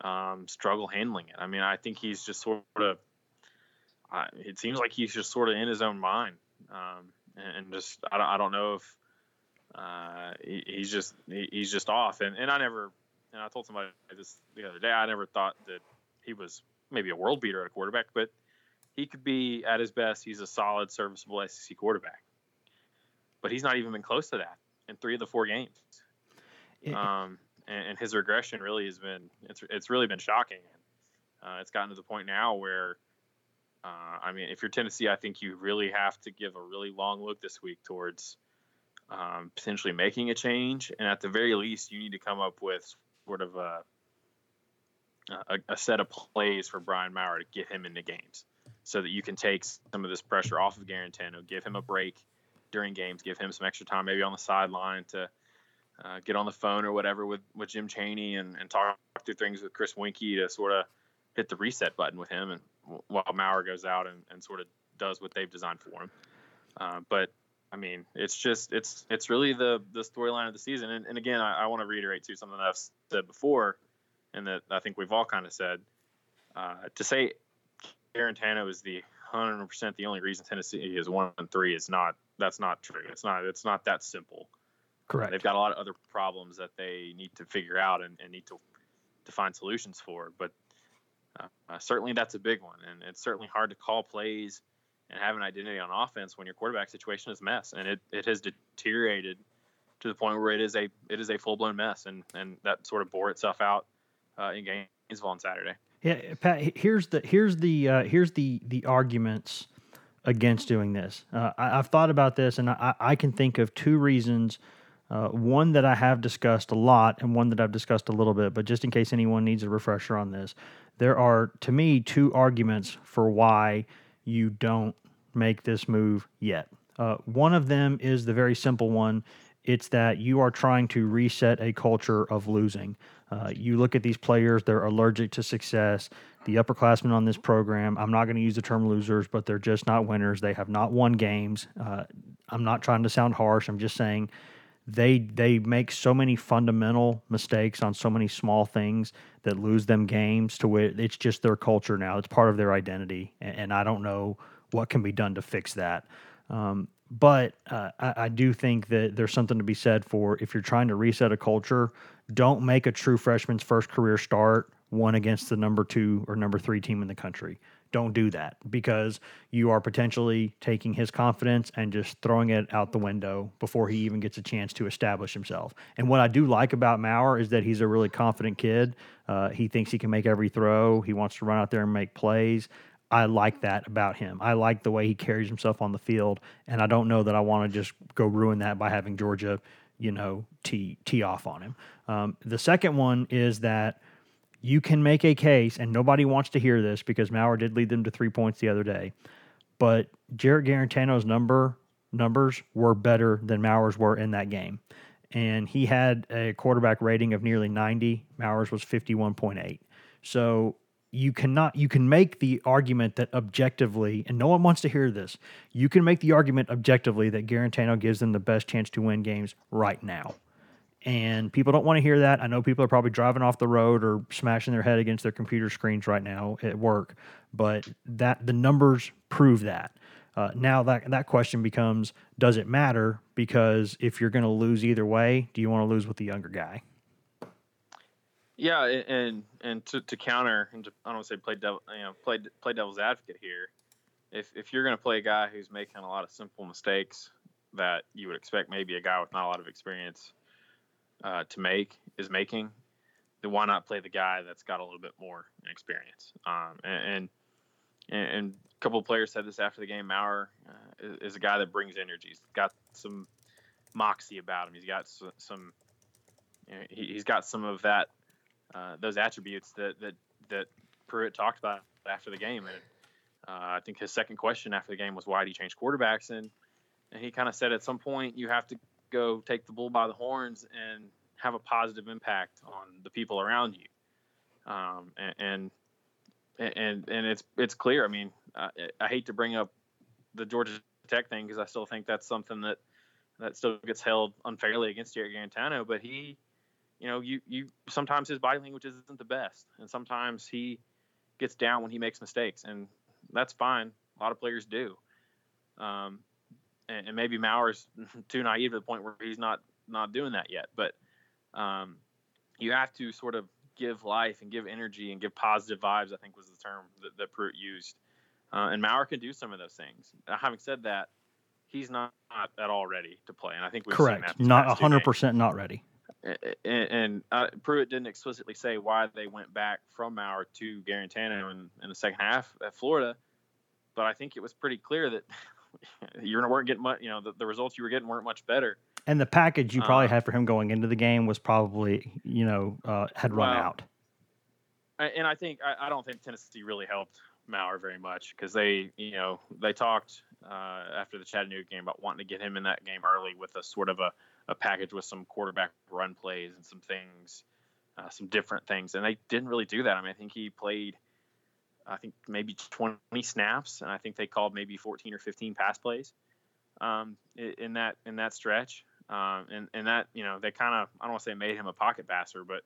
um, struggle handling it. I mean, I think he's just sort of, uh, it seems like he's just sort of in his own mind. Um, and, and, just, I don't, I don't know if, uh, he, he's just he, he's just off. And, and I never and I told somebody this the other day. I never thought that he was maybe a world beater at a quarterback, but he could be at his best. He's a solid, serviceable SEC quarterback. But he's not even been close to that in three of the four games. Um, and, and, his regression really has been it's it's really been shocking. Uh, it's gotten to the point now where Uh, I mean, if you're Tennessee, I think you really have to give a really long look this week towards um, potentially making a change, and at the very least, you need to come up with sort of a, a, a set of plays for Brian Maurer to get him into games, so that you can take some of this pressure off of Guarantano, give him a break during games, give him some extra time, maybe on the sideline to uh, get on the phone or whatever with, with Jim Chaney and, and talk through things with Chris Weinke to sort of hit the reset button with him, and while Maurer goes out and, and sort of does what they've designed for him. Uh, but I mean, it's just it's it's really the the storyline of the season. And, and again, I, I want to reiterate too something that I've said before, and that I think we've all kind of said. Uh, to say Guarantano is the 100% the only reason Tennessee is one and three is not that's not true. It's not it's not that simple. Correct. Uh, they've got a lot of other problems that they need to figure out and, and need to to find solutions for. But uh, uh, certainly that's a big one, and it's certainly hard to call plays and have an identity on offense when your quarterback situation is a mess, and it, it has deteriorated to the point where it is a it is a full blown mess, and and that sort of bore itself out uh, in Gainesville on Saturday. Yeah, Pat. Here's the here's the uh, here's the the arguments against doing this. Uh, I, have thought about this, and I, I can think of two reasons. Uh, one that I have discussed a lot, and one that I've discussed a little bit. But just in case anyone needs a refresher on this, there are to me two arguments for why you don't make this move yet. Uh, one of them is the very simple one it's that you are trying to reset a culture of losing. Uh, you look at these players, they're allergic to success. The upperclassmen on this program, I'm not going to use the term losers, but they're just not winners. They have not won games. Uh, I'm not trying to sound harsh. I'm just saying they they make so many fundamental mistakes on so many small things that lose them games to where it's just their culture now. It's part of their identity, and, and I don't know what can be done to fix that. Um, but uh, I, I, do think that there's something to be said for if you're trying to reset a culture, don't make a true freshman's first career start one against the number two or number three team in the country. Don't do that because you are potentially taking his confidence and just throwing it out the window before he even gets a chance to establish himself. And what I do like about Maurer is that he's a really confident kid. Uh, he thinks he can make every throw. He wants to run out there and make plays. I like that about him. I like the way he carries himself on the field, and I don't know that I want to just go ruin that by having Georgia, you know, tee tee off on him. Um, the second one is that you can make a case, and nobody wants to hear this because Maurer did lead them to three points the other day, but Jarrett Guarantano's number numbers were better than Maurer's were in that game, and he had a quarterback rating of nearly 90. Maurer's was 51.8. So you cannot you can make the argument that objectively and no one wants to hear this you can make the argument objectively that guarantano gives them the best chance to win games right now. And people don't want to hear that. I know people are probably driving off the road or smashing their head against their computer screens right now at work but that the numbers prove that. Uh, now that that question becomes does it matter? Because if you're going to lose either way do you want to lose with the younger guy yeah, and and to, to counter and to, I don't want to say play devil, you know, play play devil's advocate here. If if you're going to play a guy who's making a lot of simple mistakes that you would expect maybe a guy with not a lot of experience uh, to make is making, then why not play the guy that's got a little bit more experience? Um, and, and, and a couple players said this after the game. Maurer uh, is, is, a guy that brings energy. He's got some moxie about him. He's got some, some you know, he, has got some of that uh, those attributes that that that Pruitt talked about after the game. And uh, I think his second question after the game was, "Why do you change quarterbacks?" And and he kind of said, at some point, you have to go take the bull by the horns and have a positive impact on the people around you. Um, and, and and and it's it's clear. I mean, I, I hate to bring up the Georgia Tech thing because I still think that's something that that still gets held unfairly against Jarrett Guarantano, but he you know, you you sometimes his body language isn't the best, and sometimes he gets down when he makes mistakes, and that's fine. A lot of players do, um, and, and, maybe Maurer's too naive to the point where he's not not doing that yet. But um, you have to sort of give life and give energy and give positive vibes. I think was the term that, that Pruitt used, uh, and Maurer can do some of those things. Uh, having said that, he's not, not, at all ready to play, and I think we've correct. Not hundred percent not ready and, and uh, Pruitt didn't explicitly say why they went back from Maurer to Guarantano in, in the second half at Florida, but I think it was pretty clear that you weren't getting much. You know, the, the results you were getting weren't much better. And the package you probably Uh, had for him going into the game was probably, you know, uh, had run Well, out. And I think I, I don't think Tennessee really helped Maurer very much because they, you know, they talked uh, after the Chattanooga game about wanting to get him in that game early with a sort of a, a package with some quarterback run plays and some things, uh, some different things, and they didn't really do that. I mean, I think he played, I think maybe 20 snaps, and I think they called maybe 14 or 15 pass plays um, in that in that stretch, um, and and that you know they kind of I don't want to say made him a pocket passer, but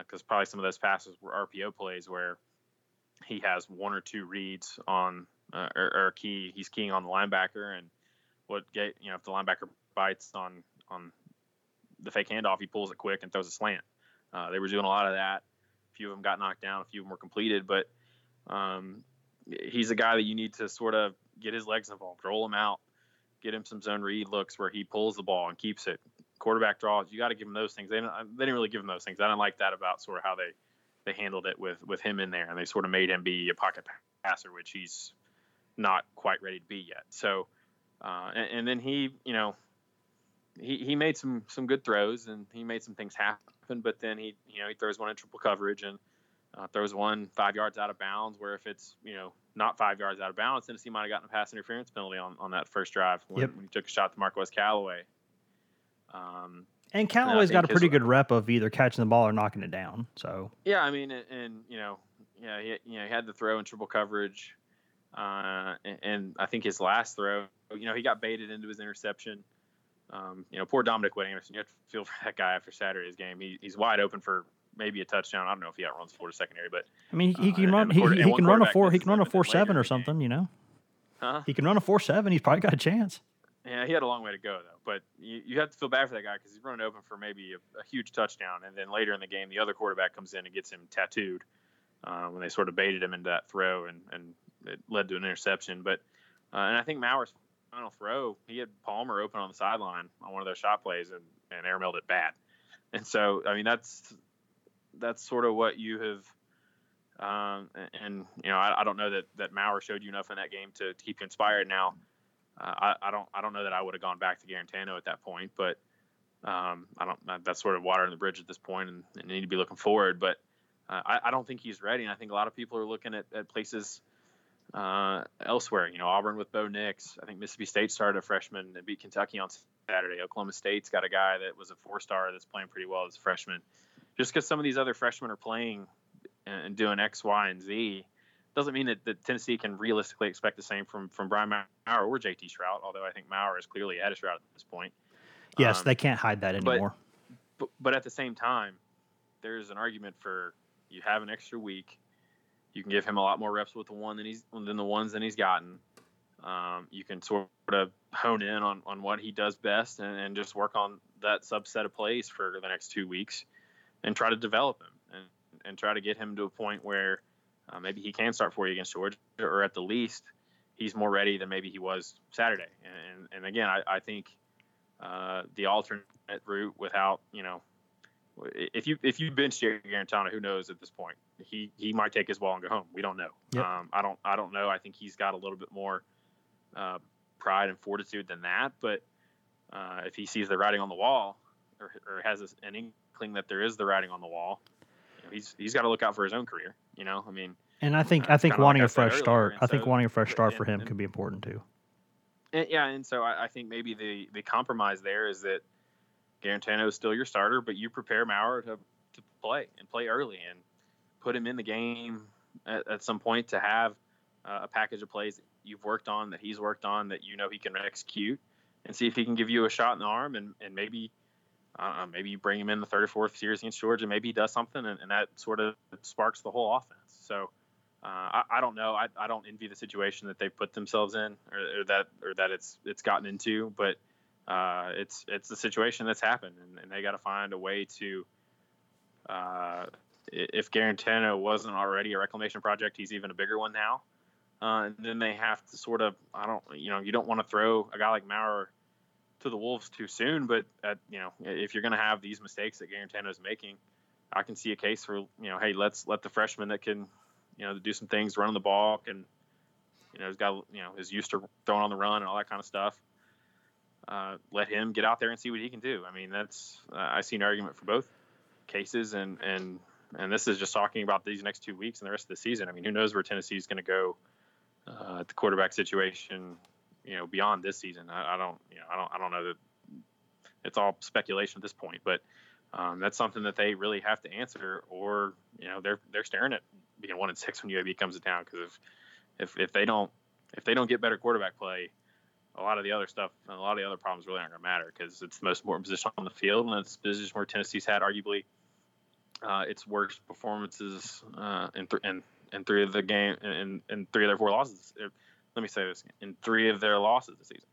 because probably some of those passes were RPO plays where he has one or two reads on uh, or, or key he's keying on the linebacker and what get you know if the linebacker bites on on the fake handoff he pulls it quick and throws a slant. Uh, they were doing a lot of that. A few of them got knocked down, a few of them were completed, but um, he's a guy that you need to sort of get his legs involved, roll him out, get him some zone read looks where he pulls the ball and keeps it quarterback draws. You got to give him those things. They didn't, they didn't really give him those things. I didn't like that about sort of how they they handled it with with him in there, and they sort of made him be a pocket passer, which he's not quite ready to be yet. So, uh, and, and then he, you know, he, he made some some good throws and he made some things happen, but then he you know he throws one in triple coverage and uh, throws one five yards out of bounds. Where if it's you know not five yards out of bounds, Tennessee might have gotten a pass interference penalty on, on that first drive when, Yep. when he took a shot to Marquez Callaway. Um, And Callaway's got a pretty good rep of either catching the ball or knocking it down. So Yeah, I mean, and, and you know, yeah, he, you know, he had the throw in triple coverage, uh, and, and I think his last throw, you know, he got baited into his interception. Um, you know, poor Dominic Whitting. You have to feel for that guy after Saturday's game. He, he's wide open for maybe a touchdown. I don't know if he outruns Florida secondary, but I mean, he Uh, can run. He, quarter- he and can run a four. He can run a him, and then four seven or something. You know, huh? he can run a four seven. He's probably got a chance. Yeah, he had a long way to go though. But you, you have to feel bad for that guy because he's running open for maybe a, a huge touchdown, and then later in the game, the other quarterback comes in and gets him tattooed uh, when they sort of baited him into that throw, and, and it led to an interception. But uh, and I think Maurer's final throw, he had Palmer open on the sideline on one of those shot plays, and and airmailed it bad. And so I mean that's that's sort of what you have. Um, and, and you know, I, I don't know that that Maurer showed you enough in that game to, to keep you inspired. Now, uh, I, I don't I don't know that I would have gone back to Guarantano at that point, but um, I don't. That's sort of water in the bridge at this point, and, and need to be looking forward. But uh, I, I don't think he's ready, and I think a lot of people are looking at, at places uh, elsewhere. You know, Auburn with Bo Nix. I think Mississippi State started a freshman and beat Kentucky on Saturday. Oklahoma State's got a guy that was a four-star that's playing pretty well as a freshman. Just because some of these other freshmen are playing and, doing X, Y, and Z doesn't mean that, that Tennessee can realistically expect the same from from Brian Maurer or JT Shrout. Although I think Maurer is clearly ahead of Shrout at this point. Yes, Um, they can't hide that but- anymore. but, but at the same time, there's an argument for you have an extra week. You can give him a lot more reps with the one than he's than the ones that he's gotten. Um, you can sort of hone in on, on what he does best and, and just work on that subset of plays for the next two weeks and try to develop him and, and try to get him to a point where uh, maybe he can start for you against Georgia or at the least he's more ready than maybe he was Saturday. And, and again, I, I think uh, the alternate route without, you know, if you if you bench Jerry Guarantano, who knows at this point? He he might take his ball and go home. We don't know. Yep. Um, I don't I don't know. I think he's got a little bit more uh, pride and fortitude than that. But uh, if he sees the writing on the wall, or, or has this, an inkling that there is the writing on the wall, you know, he's he's got to look out for his own career. You know, I mean, And I think uh, I think like wanting I a fresh earlier, start. I think so- wanting a fresh start for him and- could be important too. And, yeah, and so I, I think maybe the the compromise there is that Guarantano is still your starter, but you prepare Maurer to, to play and play early and put him in the game at, at some point to have uh, a package of plays that you've worked on, that he's worked on, that you know he can execute, and see if he can give you a shot in the arm, and, and maybe uh, maybe you bring him in the third or fourth series against Georgia, maybe he does something, and, and that sort of sparks the whole offense. So. Uh, I, I don't know. I, I don't envy the situation that they put themselves in, or, or that or that it's it's gotten into. But uh, it's it's the situation that's happened, and, and they got to find a way to. Uh, if Guarantano wasn't already a reclamation project, he's even a bigger one now. Uh, and then they have to sort of I don't you know you don't want to throw a guy like Maurer to the wolves too soon, but at, you know if you're going to have these mistakes that Guarantano is making, I can see a case for you know hey let's let the freshman that can you know, do some things, running the ball, and you know, he's got you know is used to throwing on the run and all that kind of stuff. Uh, let him get out there and see what he can do. I mean, that's uh, I see an argument for both cases, and and and this is just talking about these next two weeks and the rest of the season. I mean, who knows where Tennessee is going to go uh, at the quarterback situation, you know, beyond this season. I, I, don't, you know, I don't, I don't know that it's all speculation at this point, but um, that's something that they really have to answer, or you know, they're they're staring at being one and six when UAB comes to town because if if if they don't if they don't get better quarterback play, a lot of the other stuff and a lot of the other problems really aren't going to matter because it's the most important position on the field and it's the position where Tennessee's had arguably uh, its worst performances uh, in, th- in in three of the game in, in three of their four losses. Er, let me say this: in three of their losses this season.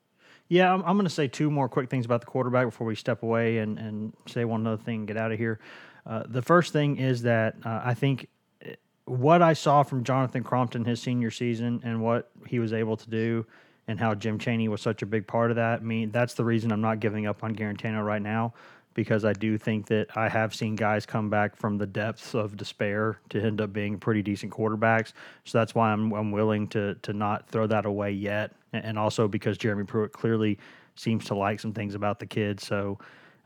Yeah, I'm, I'm going to say two more quick things about the quarterback before we step away and, and say one other thing and get out of here. Uh, the first thing is that uh, I think eh, what I saw from Jonathan Crompton his senior season and what he was able to do and how Jim Chaney was such a big part of that. I mean, that's the reason I'm not giving up on Guarantano right now because I do think that I have seen guys come back from the depths of despair to end up being pretty decent quarterbacks. So that's why I'm, I'm willing to to not throw that away yet, and also because Jeremy Pruitt clearly seems to like some things about the kid. So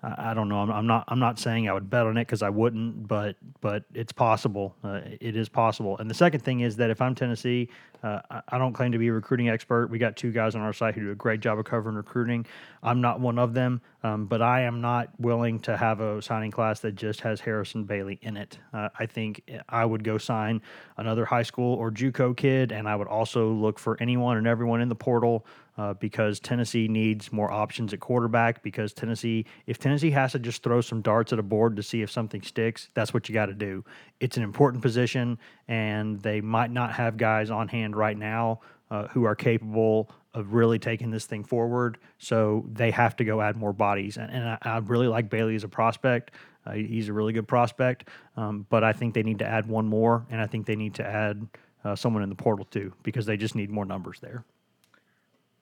I don't know. I'm, I'm, not. I'm not saying I would bet on it because I wouldn't, but but it's possible. Uh, it is possible. And the second thing is that if I'm Tennessee, uh, I don't claim to be a recruiting expert. We got two guys on our site who do a great job of covering recruiting. I'm not one of them, um, but I am not willing to have a signing class that just has Harrison Bailey in it. Uh, I think I would go sign another high school or JUCO kid, and I would also look for anyone and everyone in the portal uh, because Tennessee needs more options at quarterback. Because Tennessee, if Tennessee has to just throw some darts at a board to see if something sticks, that's what you got to do. It's an important position, and they might not have guys on hand right now uh, who are capable of really taking this thing forward. So they have to go add more bodies. And, and I, I, really like Bailey as a prospect. Uh, he's a really good prospect, um, but I think they need to add one more, and I think they need to add uh, someone in the portal too because they just need more numbers there.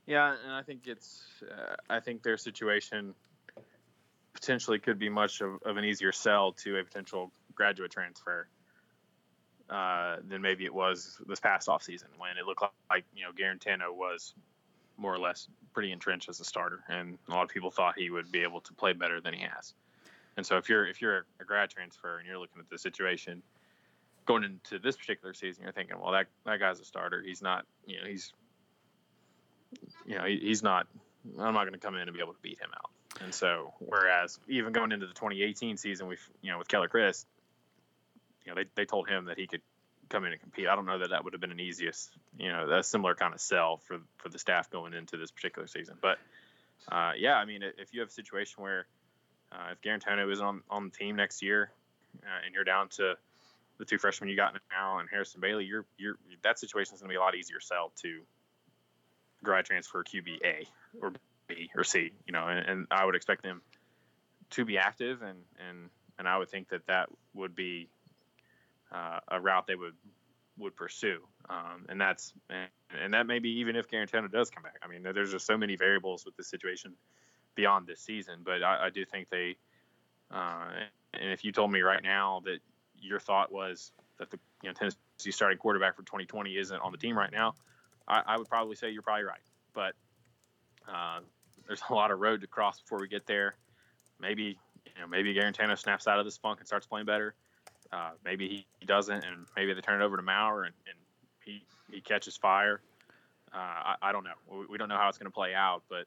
Yeah, and I think it's uh, I think their situation potentially could be much of, of, an easier sell to a potential graduate transfer uh, than maybe it was this past offseason when it looked like, like you know Guarantano was more or less pretty entrenched as a starter, and a lot of people thought he would be able to play better than he has. And so if you're if you're a grad transfer and you're looking at the situation going into this particular season, you're thinking, well, that that guy's a starter. He's not, you know, he's you know, he, he's not. I'm not going to come in and be able to beat him out. And so, whereas even going into the 2018 season, we've you know with Keller Chryst, you know they, they told him that he could come in and compete. I don't know that that would have been an easiest, you know, a similar kind of sell for for the staff going into this particular season. But uh, yeah, I mean, if you have a situation where uh, if Guarantano is on on the team next year, uh, and you're down to the two freshmen you got now and Harrison Bailey, you're you're that situation is going to be a lot easier sell to grad transfer QB A or B or C, you know, and, and, I would expect them to be active, and and and I would think that that would be uh, a route they would would pursue, um, and that's and, and that maybe even if Guarantano does come back. I mean, there's just so many variables with the situation beyond this season, but I, I do think they. Uh, and if you told me right now that your thought was that the you know Tennessee starting quarterback for 2020 isn't on the team right now, I, I would probably say you're probably right. But uh, there's a lot of road to cross before we get there. Maybe you know maybe Guarantano snaps out of this funk and starts playing better. Uh, maybe he, he, doesn't, and maybe they turn it over to Maurer and, and he he catches fire. Uh, I, I, don't know. We, we, don't know how it's going to play out, but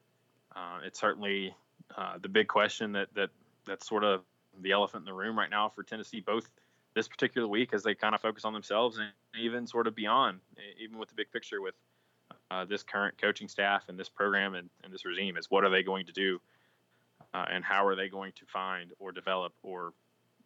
uh, it's certainly uh, the big question that that that's sort of the elephant in the room right now for Tennessee, both this particular week as they kind of focus on themselves and even sort of beyond, even with the big picture with uh, this current coaching staff and this program and, and, this regime is what are they going to do uh, and how are they going to find or develop or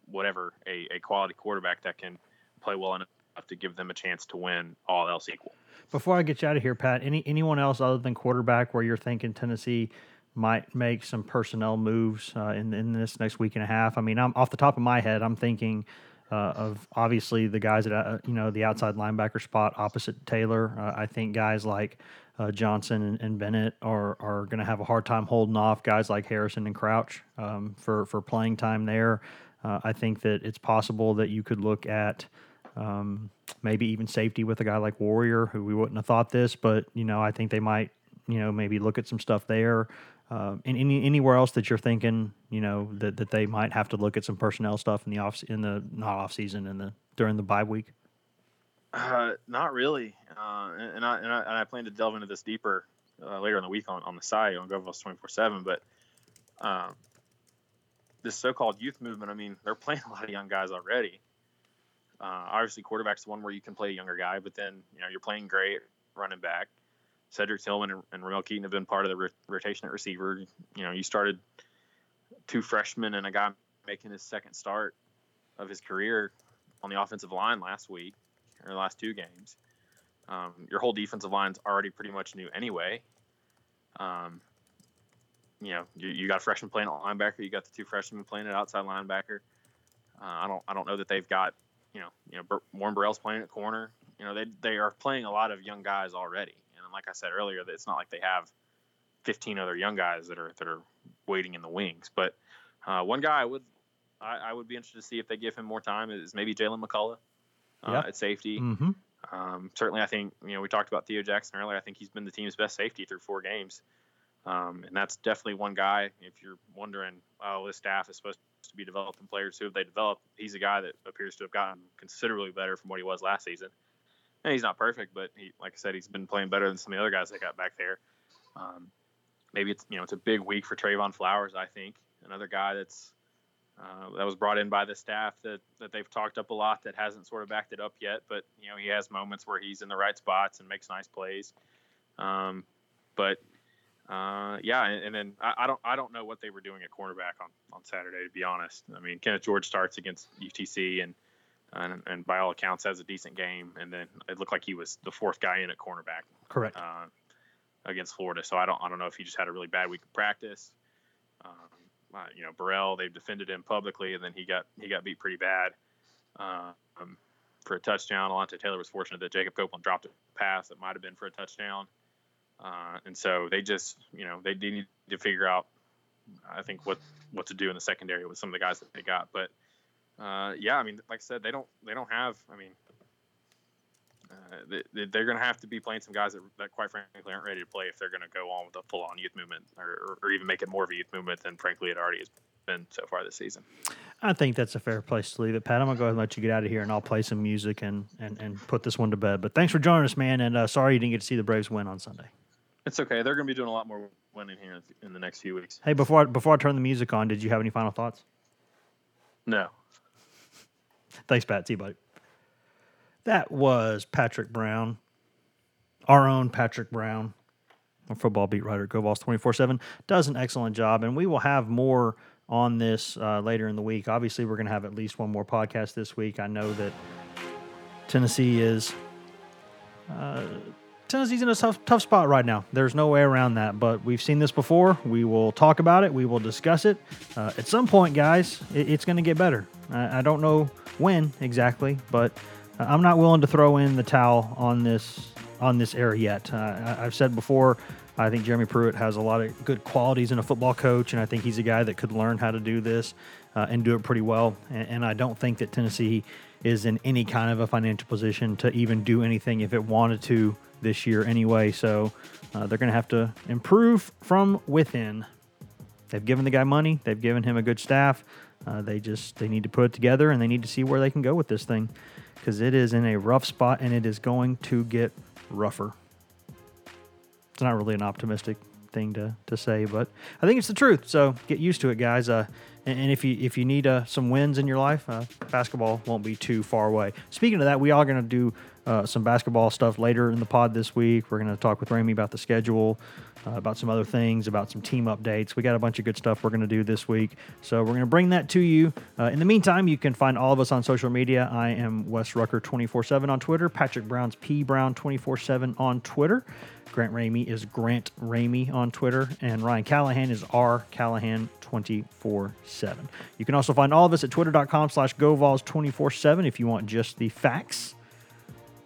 whatever a, a quality quarterback that can play well enough to give them a chance to win all else equal. Before I get you out of here, Pat, any anyone else other than quarterback where you're thinking Tennessee might make some personnel moves uh, in in this next week and a half? I mean, I'm off the top of my head, I'm thinking uh, of obviously the guys that uh, you know the outside linebacker spot opposite Taylor. Uh, I think guys like uh, Johnson and, and, Bennett are are going to have a hard time holding off guys like Harrison and Crouch um, for for playing time there. Uh, I think that it's possible that you could look at Um, maybe even safety with a guy like Warrior, who we wouldn't have thought this, but you know, I think they might, you know, maybe look at some stuff there. Uh, and any anywhere else that you're thinking, you know, that, that they might have to look at some personnel stuff in the off in the not off season in the during the bye week. Uh, not really, uh, and, I, and I and I plan to delve into this deeper uh, later in the week on, on the site on GoVols twenty four seven. But um, this so called youth movement, I mean, they're playing a lot of young guys already. Uh, obviously, quarterback's the one where you can play a younger guy, but then you know you're playing great running back. Cedric Tillman and, and Ramel Keyton have been part of the rotation at receiver. You know, you started two freshmen and a guy making his second start of his career on the offensive line last week or the last two games. Um, your whole defensive line's already pretty much new anyway. Um, you know, you, you, got a freshman playing at linebacker. You got the two freshmen playing at outside linebacker. Uh, I don't, I don't know that they've got, you know, you know, Warren Burrell's playing at corner. You know, they, they are playing a lot of young guys already. Like I said earlier, that it's not like they have 15 other young guys that are that are waiting in the wings. But uh, one guy I would, I, I, would be interested to see if they give him more time is maybe Jaylen McCollough uh, at safety. Mm-hmm. Um, certainly, I think you know we talked about Theo Jackson earlier. I think he's been the team's best safety through four games, um, and that's definitely one guy. If you're wondering, oh, this staff is supposed to be developing players, who have they developed? He's a guy that appears to have gotten considerably better from what he was last season. And he's not perfect, but he, like I said, he's been playing better than some of the other guys that got back there. Um, maybe it's you know it's a big week for Trevon Flowers. I think another guy that's uh, that was brought in by the staff that, that they've talked up a lot that hasn't sort of backed it up yet. But you know he has moments where he's in the right spots and makes nice plays. Um, but uh, yeah, and, and then I, I, don't I don't know what they were doing at cornerback on, on Saturday to be honest. I mean Kenneth George starts against UTC and, and and, by all accounts has a decent game, and then it looked like he was the fourth guy in at cornerback. Correct. Uh, against Florida, so I don't I don't know if he just had a really bad week of practice. Um, uh, you know, Burrell, they've defended him publicly, and then he got he got beat pretty bad um, for a touchdown. Alontae Taylor was fortunate that Jacob Copeland dropped a pass that might have been for a touchdown, uh, and so they just you know they need to figure out, I think what what to do in the secondary with some of the guys that they got. But uh, yeah, I mean, like I said, they don't they don't have. I mean, uh, they, are going to have to be playing some guys that, that, quite frankly, aren't ready to play if they're going to go on with a full-on youth movement, or, or, even make it more of a youth movement than, frankly, it already has been so far this season. I think that's a fair place to leave it, Pat. I'm going to go ahead and let you get out of here, and I'll play some music and, and, and put this one to bed. But thanks for joining us, man, and uh, sorry you didn't get to see the Braves win on Sunday. It's okay. They're going to be doing a lot more winning here in the next few weeks. Hey, before I, before I turn the music on, did you have any final thoughts? No. Thanks, Pat. See you, buddy. That was Patrick Brown, our own Patrick Brown, our football beat writer, GoVols 24 7, does an excellent job. And we will have more on this uh, later in the week. Obviously, we're going to have at least one more podcast this week. I know that Tennessee is. Uh, Tennessee's in a tough, tough spot right now. There's no way around that. But we've seen this before. We will talk about it. We will discuss it. Uh, at some point, guys, it, it's going to get better. I, I, don't know when exactly, but I'm not willing to throw in the towel on this on this era yet. Uh, I've said before, I think Jeremy Pruitt has a lot of good qualities in a football coach, and I think he's a guy that could learn how to do this uh, and do it pretty well. And, and, I don't think that Tennessee is in any kind of a financial position to even do anything if it wanted to this year anyway. So uh, they're going to have to improve from within. They've given the guy money. They've given him a good staff. Uh, they just they need to put it together and they need to see where they can go with this thing because it is in a rough spot and it is going to get rougher. It's not really an optimistic thing to, to say, but I think it's the truth. So get used to it, guys. Uh, and, and if you if you need uh, some wins in your life, uh, basketball won't be too far away. Speaking of that, we are going to do uh, some basketball stuff later in the pod this week. We're going to talk with Ramey about the schedule, uh, about some other things, about some team updates. We got a bunch of good stuff we're going to do this week. So we're going to bring that to you. Uh, in the meantime, you can find all of us on social media. I am Wes Rucker 24 7 on Twitter, Patrick Brown's P Brown 24 7 on Twitter. Grant Ramey is Grant Ramey on Twitter, and Ryan Callahan is R Callahan 24 7. You can also find all of us at twitter.com slash GoVols 24 7 if you want just the facts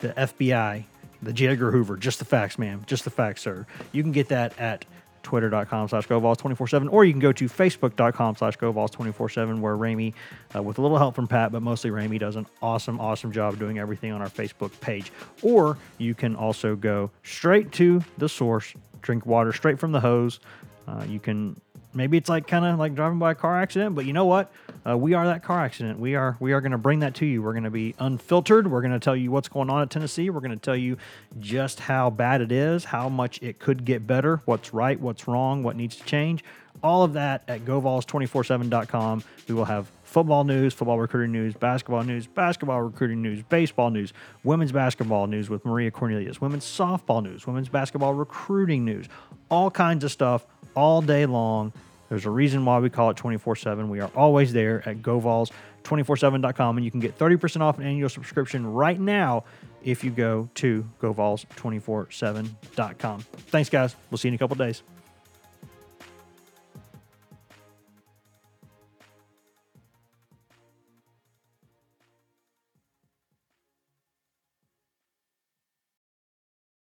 the FBI, the J. Edgar Hoover, just the facts, ma'am, just the facts, sir. You can get that at twitter.com slash GoVols247, or you can go to facebook.com slash GoVols247, where Ramey, uh, with a little help from Pat, but mostly Ramey, does an awesome, awesome job doing everything on our Facebook page. Or you can also go straight to the source, drink water straight from the hose. Uh, you can maybe it's like kind of like driving by a car accident, but you know what? Uh, we are that car accident. We are we are going to bring that to you. We're going to be unfiltered. We're going to tell you what's going on at Tennessee. We're going to tell you just how bad it is, how much it could get better, what's right, what's wrong, what needs to change. All of that at GoVols247.com. We will have football news, football recruiting news, basketball news, basketball recruiting news, baseball news, women's basketball news with Maria Cornelius, women's softball news, women's basketball recruiting news, all kinds of stuff all day long. There's a reason why we call it 24 7. We are always there at GoVols247.com, and you can get 30% off an annual subscription right now if you go to GoVols247.com. Thanks, guys. We'll see you in a couple days.